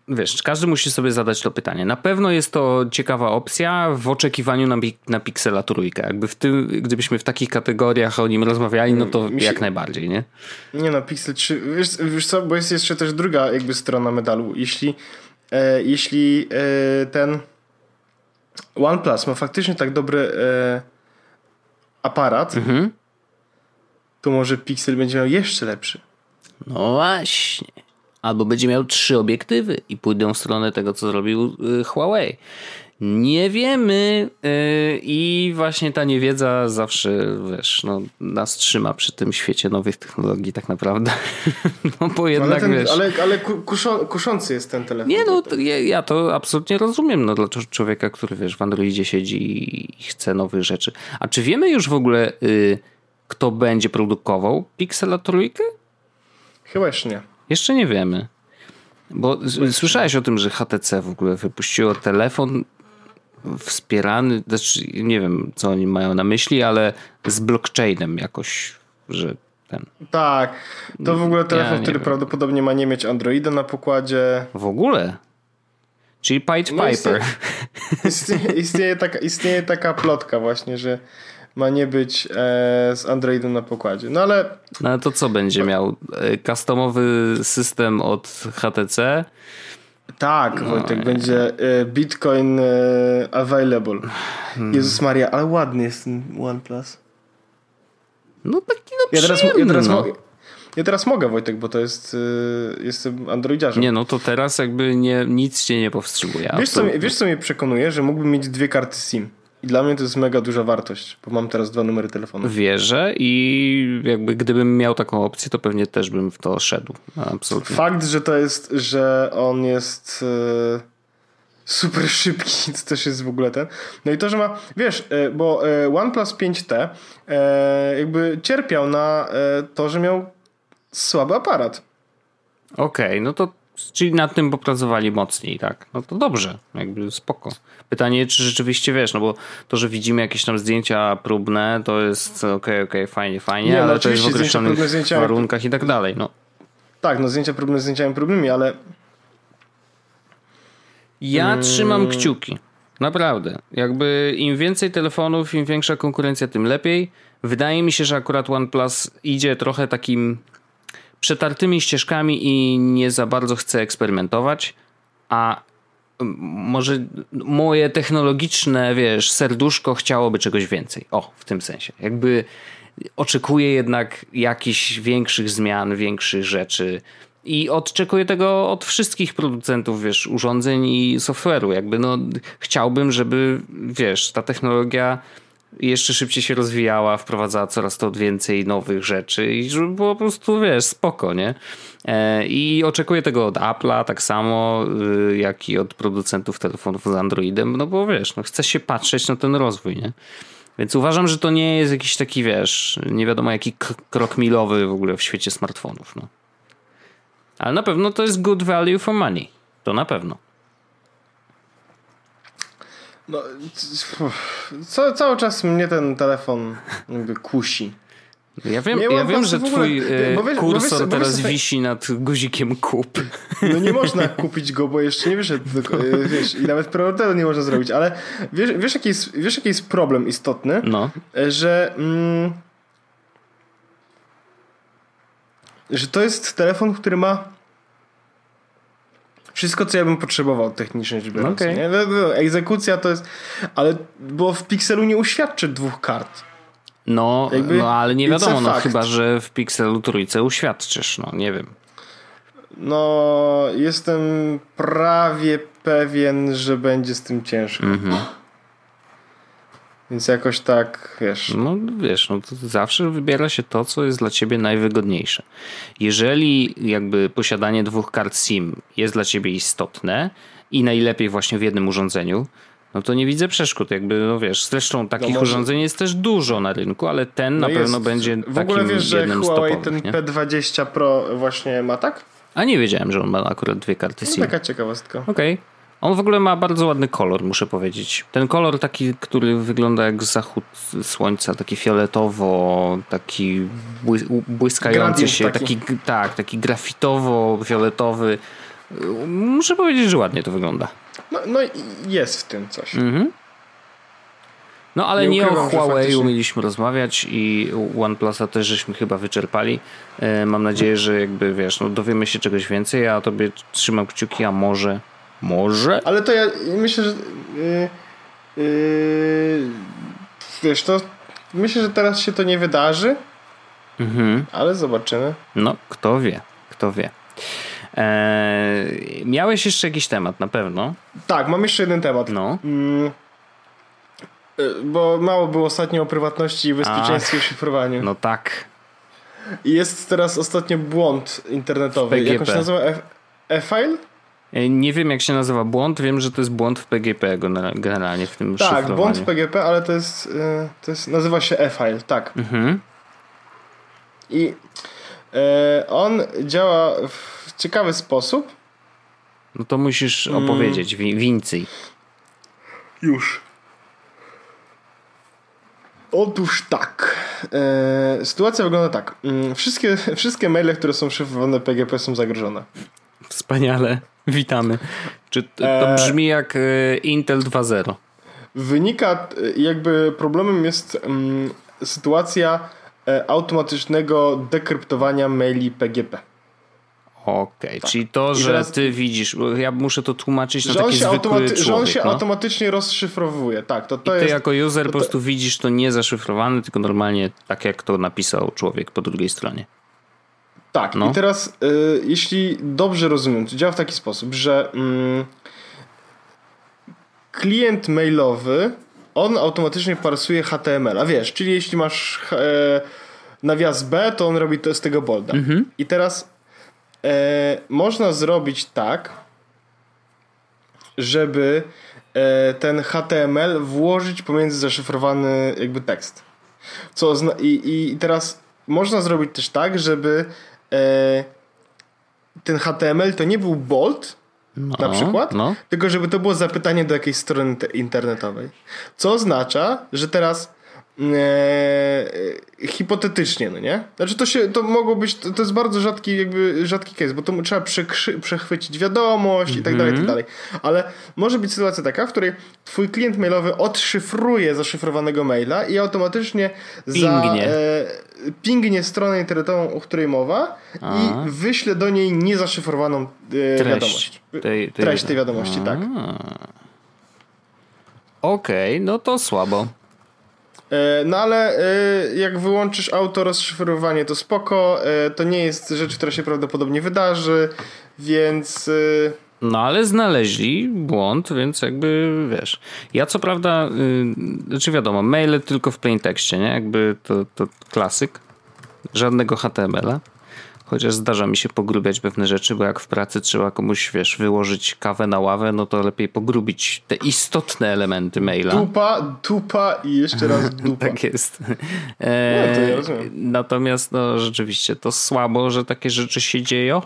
Speaker 2: wiesz, każdy musi sobie zadać to pytanie. Na pewno jest to ciekawa opcja w oczekiwaniu na, na Pixela trójkę. Jakby w tym, gdybyśmy w takich kategoriach o nim rozmawiali, no to jak najbardziej, nie?
Speaker 1: Nie no, Pixel 3, wiesz, wiesz co, bo jest jeszcze też druga jakby strona medalu. Jeśli, e, jeśli e, ten OnePlus ma faktycznie tak dobry e, aparat, mhm. to może Pixel będzie miał jeszcze lepszy.
Speaker 2: No właśnie albo będzie miał trzy obiektywy i pójdą w stronę tego, co zrobił y, Huawei. Nie wiemy yy, i właśnie ta niewiedza zawsze, wiesz, no, nas trzyma przy tym świecie nowych technologii tak naprawdę. no bo jednak, ale ten, wiesz...
Speaker 1: Ale, ale kuszą, kuszący jest ten telefon.
Speaker 2: Nie no, ja, ja, to absolutnie rozumiem, no dla człowieka, który, wiesz, w Androidzie siedzi i chce nowych rzeczy. A czy wiemy już w ogóle, yy, kto będzie produkował Pixela trójkę?
Speaker 1: Chyba jeszcze nie.
Speaker 2: Jeszcze nie wiemy. Bo słyszałeś o tym, że HTC w ogóle wypuściło telefon wspierany, znaczy nie wiem co oni mają na myśli, ale z blockchainem jakoś, że ten.
Speaker 1: Tak, to w ogóle telefon, ja który wiem. prawdopodobnie ma nie mieć Androida na pokładzie.
Speaker 2: W ogóle? Czyli Pied no Piper.
Speaker 1: Istnieje, istnieje, taka, istnieje taka plotka właśnie, że ma nie być e, z Androidem na pokładzie. No ale.
Speaker 2: No ale to co będzie miał? E, customowy system od HTC?
Speaker 1: Tak, no, Wojtek, będzie e, Bitcoin available. Hmm. Jezus Maria, ale ładny jest ten OnePlus.
Speaker 2: No taki no
Speaker 1: ja teraz,
Speaker 2: ja
Speaker 1: teraz,
Speaker 2: no.
Speaker 1: ja teraz mogę, Wojtek, bo to jest y, jestem androidziarzem.
Speaker 2: Nie, no to teraz jakby nie, nic cię nie powstrzymuje.
Speaker 1: Wiesz co, wiesz, co mnie przekonuje? Że mógłbym mieć dwie karty SIM. I dla mnie to jest mega duża wartość, bo mam teraz dwa numery telefonu.
Speaker 2: Wierzę i jakby gdybym miał taką opcję, to pewnie też bym w to szedł. Absolutnie.
Speaker 1: Fakt, że to jest, że on jest e, super szybki, to też jest w ogóle ten. No i to, że ma, wiesz, e, bo e, OnePlus 5T jakby cierpiał na to, że miał słaby aparat.
Speaker 2: Okej, okay, no to Czyli nad tym popracowali mocniej, tak? No to dobrze, jakby spoko. Pytanie, czy rzeczywiście wiesz, no bo to, że widzimy jakieś tam zdjęcia próbne, to jest okej, okay, okej, okay, fajnie, fajnie, Nie, no ale to jest w określonych warunkach i tak dalej, no.
Speaker 1: Tak, no zdjęcia próbne zdjęciami próbnymi, ale...
Speaker 2: Ja hmm. trzymam kciuki. Naprawdę. Jakby im więcej telefonów, im większa konkurencja, tym lepiej. Wydaje mi się, że akurat OnePlus idzie trochę takim przetartymi ścieżkami i nie za bardzo chcę eksperymentować, a może moje technologiczne, wiesz, serduszko chciałoby czegoś więcej. O, w tym sensie. Jakby oczekuję jednak jakichś większych zmian, większych rzeczy. I oczekuję tego od wszystkich producentów, wiesz, urządzeń i software'u. Jakby no, chciałbym, żeby, wiesz, ta technologia jeszcze szybciej się rozwijała, wprowadzała coraz to więcej nowych rzeczy i żeby było po prostu, wiesz, spoko, nie? E, I oczekuję tego od Apple'a tak samo, y, jak i od producentów telefonów z Androidem, no bo wiesz, no chcę się patrzeć na ten rozwój, nie? Więc uważam, że to nie jest jakiś taki, wiesz, nie wiadomo jaki krok milowy w ogóle w świecie smartfonów, no. Ale na pewno to jest good value for money. To na pewno.
Speaker 1: No, co, cały czas mnie ten telefon jakby kusi.
Speaker 2: Ja wiem,
Speaker 1: Nie
Speaker 2: ja wiem że
Speaker 1: ogóle-
Speaker 2: twój e,
Speaker 1: bo wiesz- bo
Speaker 2: kursor
Speaker 1: wiesz- bo wiesz
Speaker 2: teraz
Speaker 1: sobie-
Speaker 2: wisi nad guzikiem kup.
Speaker 1: No nie można kupić go, bo jeszcze nie wyszedł, e, wiesz, i nawet preorderu nie można zrobić, ale wiesz, wiesz, jaki jest, wiesz jaki jest problem istotny?
Speaker 2: No.
Speaker 1: E, Że... Mm, że to jest telefon, który ma wszystko, co ja bym potrzebował technicznie rzecz biorąc.
Speaker 2: Okej.
Speaker 1: nie? No, no, Egzekucja to jest... Ale bo w Pixelu nie uświadczy dwóch kart.
Speaker 2: No,
Speaker 1: Jakby
Speaker 2: no ale nie wiadomo, no chyba, że w Pixelu trójce uświadczysz, no nie wiem.
Speaker 1: No, jestem prawie pewien, że będzie z tym ciężko.
Speaker 2: Mhm.
Speaker 1: Więc jakoś tak, wiesz.
Speaker 2: No wiesz, no to zawsze wybiera się to, co jest dla ciebie najwygodniejsze. Jeżeli jakby posiadanie dwóch kart SIM jest dla ciebie istotne i najlepiej właśnie w jednym urządzeniu, no to nie widzę przeszkód. Jakby, no wiesz, zresztą takich
Speaker 1: może-
Speaker 2: urządzeń jest też dużo na rynku, ale ten na
Speaker 1: No
Speaker 2: pewno
Speaker 1: jest-
Speaker 2: będzie
Speaker 1: W ogóle wiesz, że Huawei ten
Speaker 2: nie?
Speaker 1: P20 Pro właśnie ma tak?
Speaker 2: A nie wiedziałem, że on ma akurat dwie karty
Speaker 1: No
Speaker 2: SIM.
Speaker 1: taka ciekawostka.
Speaker 2: Okej. On w ogóle ma bardzo ładny kolor, muszę powiedzieć. Ten kolor taki, który wygląda jak zachód słońca, taki fioletowo, taki bły- błyskający się,
Speaker 1: taki.
Speaker 2: taki. tak, taki grafitowo-fioletowy. Muszę powiedzieć, że ładnie to wygląda.
Speaker 1: No, no i jest w tym coś.
Speaker 2: Mhm. No ale
Speaker 1: Nie
Speaker 2: nie,
Speaker 1: ukrywam,
Speaker 2: o Huawei
Speaker 1: faktycznie-
Speaker 2: mieliśmy rozmawiać i OnePlusa też żeśmy chyba wyczerpali. E, Mam nadzieję, że jakby wiesz, no dowiemy się czegoś więcej. Ja tobie trzymam kciuki, a może, może
Speaker 1: Ale to ja myślę, że. Yy, yy, wiesz, to. Myślę, że teraz się to nie wydarzy,
Speaker 2: Mhm.
Speaker 1: ale zobaczymy.
Speaker 2: No, kto wie, kto wie. Eee, miałeś jeszcze jakiś temat na pewno.
Speaker 1: Tak, mam jeszcze jeden temat.
Speaker 2: No.
Speaker 1: Mm, y, bo mało było ostatnio o prywatności i bezpieczeństwie i szyfrowaniu.
Speaker 2: No tak.
Speaker 1: Jest teraz ostatnio błąd internetowy. Jak on się nazywa? E-file?
Speaker 2: E, Nie wiem, jak się nazywa błąd. Wiem, że to jest błąd w PGP genera- generalnie w tym
Speaker 1: Tak, błąd w PGP, ale to jest, y, to jest nazywa się e-file, tak.
Speaker 2: Mhm.
Speaker 1: I e, on działa w ciekawy sposób.
Speaker 2: No to musisz
Speaker 1: Mm.
Speaker 2: opowiedzieć wi- więcej.
Speaker 1: Już. Otóż tak. E, sytuacja wygląda tak. Mm, Wszystkie, wszystkie maile, które są szyfrowane PGP są zagrożone.
Speaker 2: Wspaniale. Witamy. Czy to, to
Speaker 1: Eee.
Speaker 2: brzmi jak e, Intel 2.0?
Speaker 1: Wynika, e, jakby problemem jest mm, sytuacja e, automatycznego dekryptowania maili PGP.
Speaker 2: Okej, czyli to, że
Speaker 1: teraz-
Speaker 2: ty widzisz, ja muszę to tłumaczyć na taki zwykły człowiek.
Speaker 1: że on się
Speaker 2: no.
Speaker 1: automatycznie rozszyfrowuje. Tak, to, to
Speaker 2: I ty
Speaker 1: jest.
Speaker 2: jako user
Speaker 1: to-
Speaker 2: po prostu widzisz to nie zaszyfrowane, tylko normalnie tak jak to napisał człowiek po drugiej stronie.
Speaker 1: Tak,
Speaker 2: No.
Speaker 1: i teraz y, jeśli dobrze rozumiem, to działa w taki sposób, że mm, klient mailowy, on automatycznie parsuje HTML, a wiesz, czyli jeśli masz e, nawias B, to on robi to z tego bolda. I teraz e, można zrobić tak, żeby e, ten HTML włożyć pomiędzy zaszyfrowany jakby tekst. Co i, I teraz można zrobić też tak, żeby ten HTML to nie był bold,
Speaker 2: No,
Speaker 1: na przykład,
Speaker 2: No.
Speaker 1: tylko żeby to było zapytanie do jakiejś strony te- internetowej. Co oznacza, że teraz e, hipotetycznie, no nie? Znaczy to się, to mogło być, to, to jest bardzo rzadki jakby, rzadki case, bo to trzeba przekrzy, przechwycić wiadomość i tak dalej, i tak dalej. Ale może być sytuacja taka, w której twój klient mailowy odszyfruje zaszyfrowanego maila i automatycznie
Speaker 2: Pingnie.
Speaker 1: Za, e, pingnie stronę internetową, o której mowa
Speaker 2: A.
Speaker 1: i wyśle do niej niezaszyfrowaną e, wiadomość.
Speaker 2: Treść tej, tej,
Speaker 1: Treść tej wiadomości, tak.
Speaker 2: Okej, no to słabo.
Speaker 1: E, No ale e, jak wyłączysz auto rozszyfrowanie to spoko, e, to nie jest rzecz, która się prawdopodobnie wydarzy, więc
Speaker 2: No ale znaleźli błąd, więc jakby wiesz. Ja co prawda, yy, znaczy wiadomo, maile tylko w plain tekście, nie? Jakby to, to klasyk. Żadnego HTML-a. Chociaż zdarza mi się pogrubiać pewne rzeczy, bo jak w pracy trzeba komuś, wiesz, wyłożyć kawę na ławę, no to lepiej pogrubić te istotne elementy maila.
Speaker 1: dupa, dupa i jeszcze raz dupa.
Speaker 2: Tak jest.
Speaker 1: No, to ja
Speaker 2: E,
Speaker 1: rozumiem.
Speaker 2: natomiast no, rzeczywiście to słabo, że takie rzeczy się dzieją.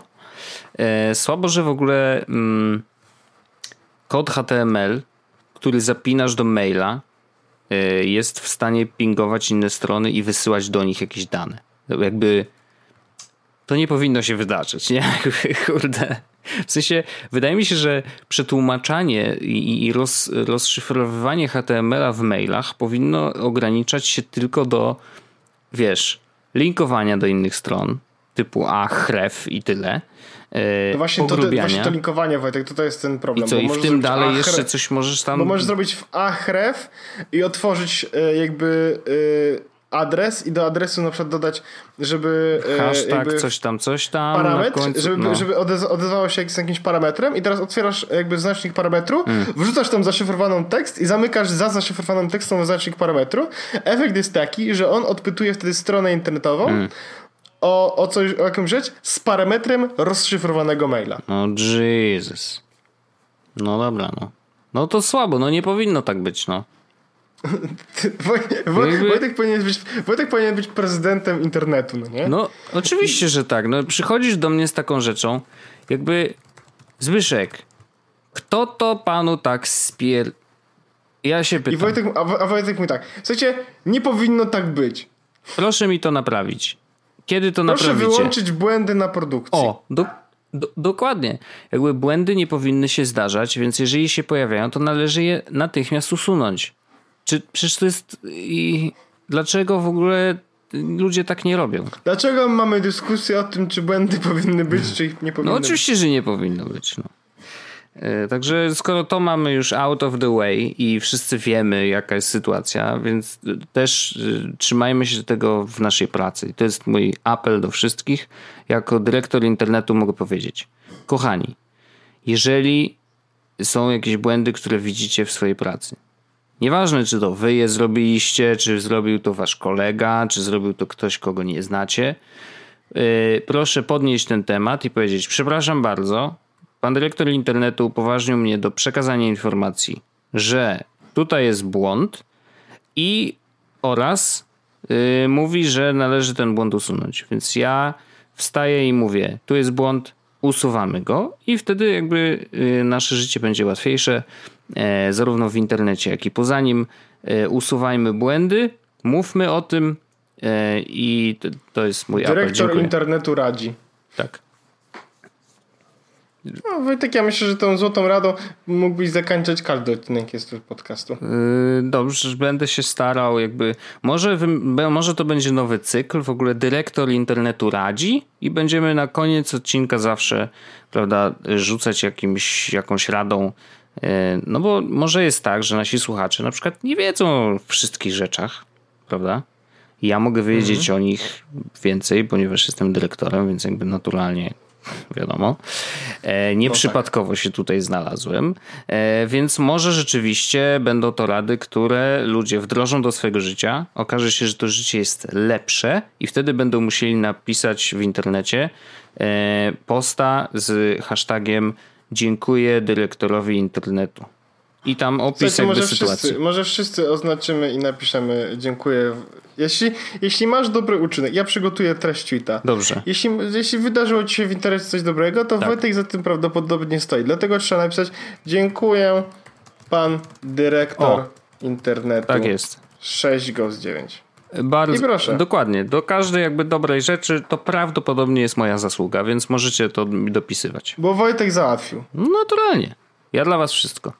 Speaker 2: E, słabo, że w ogóle mm, kod HTML, który zapinasz do maila, y, jest w stanie pingować inne strony i wysyłać do nich jakieś dane. Jakby to nie powinno się wydarzyć, nie? Kurde. W sensie, wydaje mi się, że przetłumaczanie i, i roz, rozszyfrowywanie HTML-a w mailach powinno ograniczać się tylko do, wiesz, linkowania do innych stron, typu a, chref i tyle.
Speaker 1: No właśnie to, właśnie to linkowanie, Wojtek, to, to jest ten problem.
Speaker 2: I co, i w tym dalej jeszcze coś możesz tam...
Speaker 1: Bo możesz zrobić w ahref i otworzyć e, jakby e, adres i do adresu na przykład dodać, żeby...
Speaker 2: E, Hashtag, coś tam, coś tam.
Speaker 1: Parametr, końcu, żeby, no. żeby odezwało się z jakimś parametrem i teraz otwierasz jakby znacznik parametru, mm. wrzucasz tam zaszyfrowaną tekst i zamykasz za zaszyfrowaną tekstem znacznik parametru. Efekt jest taki, że on odpytuje wtedy stronę internetową mm o, o, coś, o jakąś rzecz z parametrem rozszyfrowanego maila.
Speaker 2: No Jesus. No dobra, no. No to słabo, no nie powinno tak być, no.
Speaker 1: Woj, Woj, Wojtek, powinien być, Wojtek powinien być prezydentem internetu, no nie?
Speaker 2: No, oczywiście, że tak. No, przychodzisz do mnie z taką rzeczą, jakby Zbyszek, kto to panu tak spier... Ja się pytam.
Speaker 1: I Wojtek, a, a Wojtek mówi tak, słuchajcie, nie powinno tak być.
Speaker 2: Proszę mi to naprawić. Kiedy to
Speaker 1: Proszę
Speaker 2: naprawicie?
Speaker 1: wyłączyć błędy na produkcji.
Speaker 2: O, do, do, dokładnie. Jakby błędy nie powinny się zdarzać, więc jeżeli się pojawiają, to należy je natychmiast usunąć. Czy przecież to jest. I dlaczego w ogóle ludzie tak nie robią?
Speaker 1: Dlaczego mamy dyskusję o tym, czy błędy powinny być, czy ich nie powinny
Speaker 2: No oczywiście, że nie powinno być. No. E, także skoro to mamy już out of the way i wszyscy wiemy, jaka jest sytuacja, więc też e, trzymajmy się tego w naszej pracy. I to jest mój apel do wszystkich. Jako dyrektor internetu mogę powiedzieć: Kochani, jeżeli są jakieś błędy, które widzicie w swojej pracy, Nieważne, czy to wy je zrobiliście, czy zrobił to wasz kolega, czy zrobił to ktoś, kogo nie znacie. Yy, proszę podnieść ten temat i powiedzieć: Przepraszam bardzo, pan dyrektor internetu upoważnił mnie do przekazania informacji, że tutaj jest błąd i oraz yy, mówi, że należy ten błąd usunąć. Więc ja wstaję i mówię: Tu jest błąd, usuwamy go, i wtedy jakby yy, nasze życie będzie łatwiejsze zarówno w internecie, jak i poza nim. E, usuwajmy błędy, mówmy o tym e, i to jest mój
Speaker 1: Dyrektor
Speaker 2: apel. Dyrektor
Speaker 1: internetu radzi.
Speaker 2: Tak.
Speaker 1: No, Wojtek, ja myślę, że tą złotą radą mógłbyś zakończyć każdy odcinek jest podcastu.
Speaker 2: Yy, dobrze, będę się starał jakby. Może, może to będzie nowy cykl, w ogóle dyrektor internetu radzi i będziemy na koniec odcinka zawsze prawda, rzucać jakimś, jakąś radą E, no bo może jest tak, że nasi słuchacze na przykład nie wiedzą o wszystkich rzeczach, prawda? Ja mogę wiedzieć mhm. o nich więcej, ponieważ jestem dyrektorem, więc jakby naturalnie wiadomo. E, Nieprzypadkowo tak. się tutaj znalazłem, e, więc może rzeczywiście będą to rady, które ludzie wdrożą do swojego życia. Okaże się, że to życie jest lepsze i wtedy będą musieli napisać w internecie posta z hashtagiem Dziękuję dyrektorowi internetu. I tam opis Słuchajcie, może sytuacji.
Speaker 1: Wszyscy, może wszyscy oznaczymy i napiszemy dziękuję. Jeśli, jeśli masz dobry uczynek, ja przygotuję treść tweeta.
Speaker 2: Dobrze.
Speaker 1: Jeśli, jeśli wydarzyło ci się w internecie coś dobrego, to tak. Wojtek za tym prawdopodobnie stoi. Dlatego trzeba napisać dziękuję pan dyrektor o, internetu.
Speaker 2: Tak jest.
Speaker 1: 6 go z 9.
Speaker 2: Bardzo, I proszę. Dokładnie. Do każdej jakby dobrej rzeczy to prawdopodobnie jest moja zasługa, więc możecie to mi dopisywać.
Speaker 1: Bo Wojtek załatwił.
Speaker 2: No naturalnie. Ja dla was wszystko.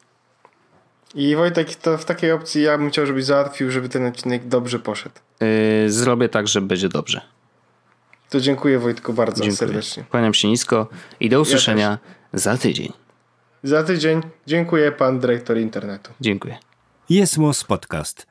Speaker 1: I Wojtek, to w takiej opcji ja bym chciał, żebyś załatwił, żeby ten odcinek dobrze poszedł.
Speaker 2: Yy, zrobię tak, że będzie dobrze.
Speaker 1: To dziękuję Wojtku bardzo dziękuję. serdecznie.
Speaker 2: Kłaniam się nisko i do usłyszenia ja za tydzień.
Speaker 1: Za tydzień. Dziękuję pan dyrektor internetu.
Speaker 2: Dziękuję.
Speaker 3: Jest Podcast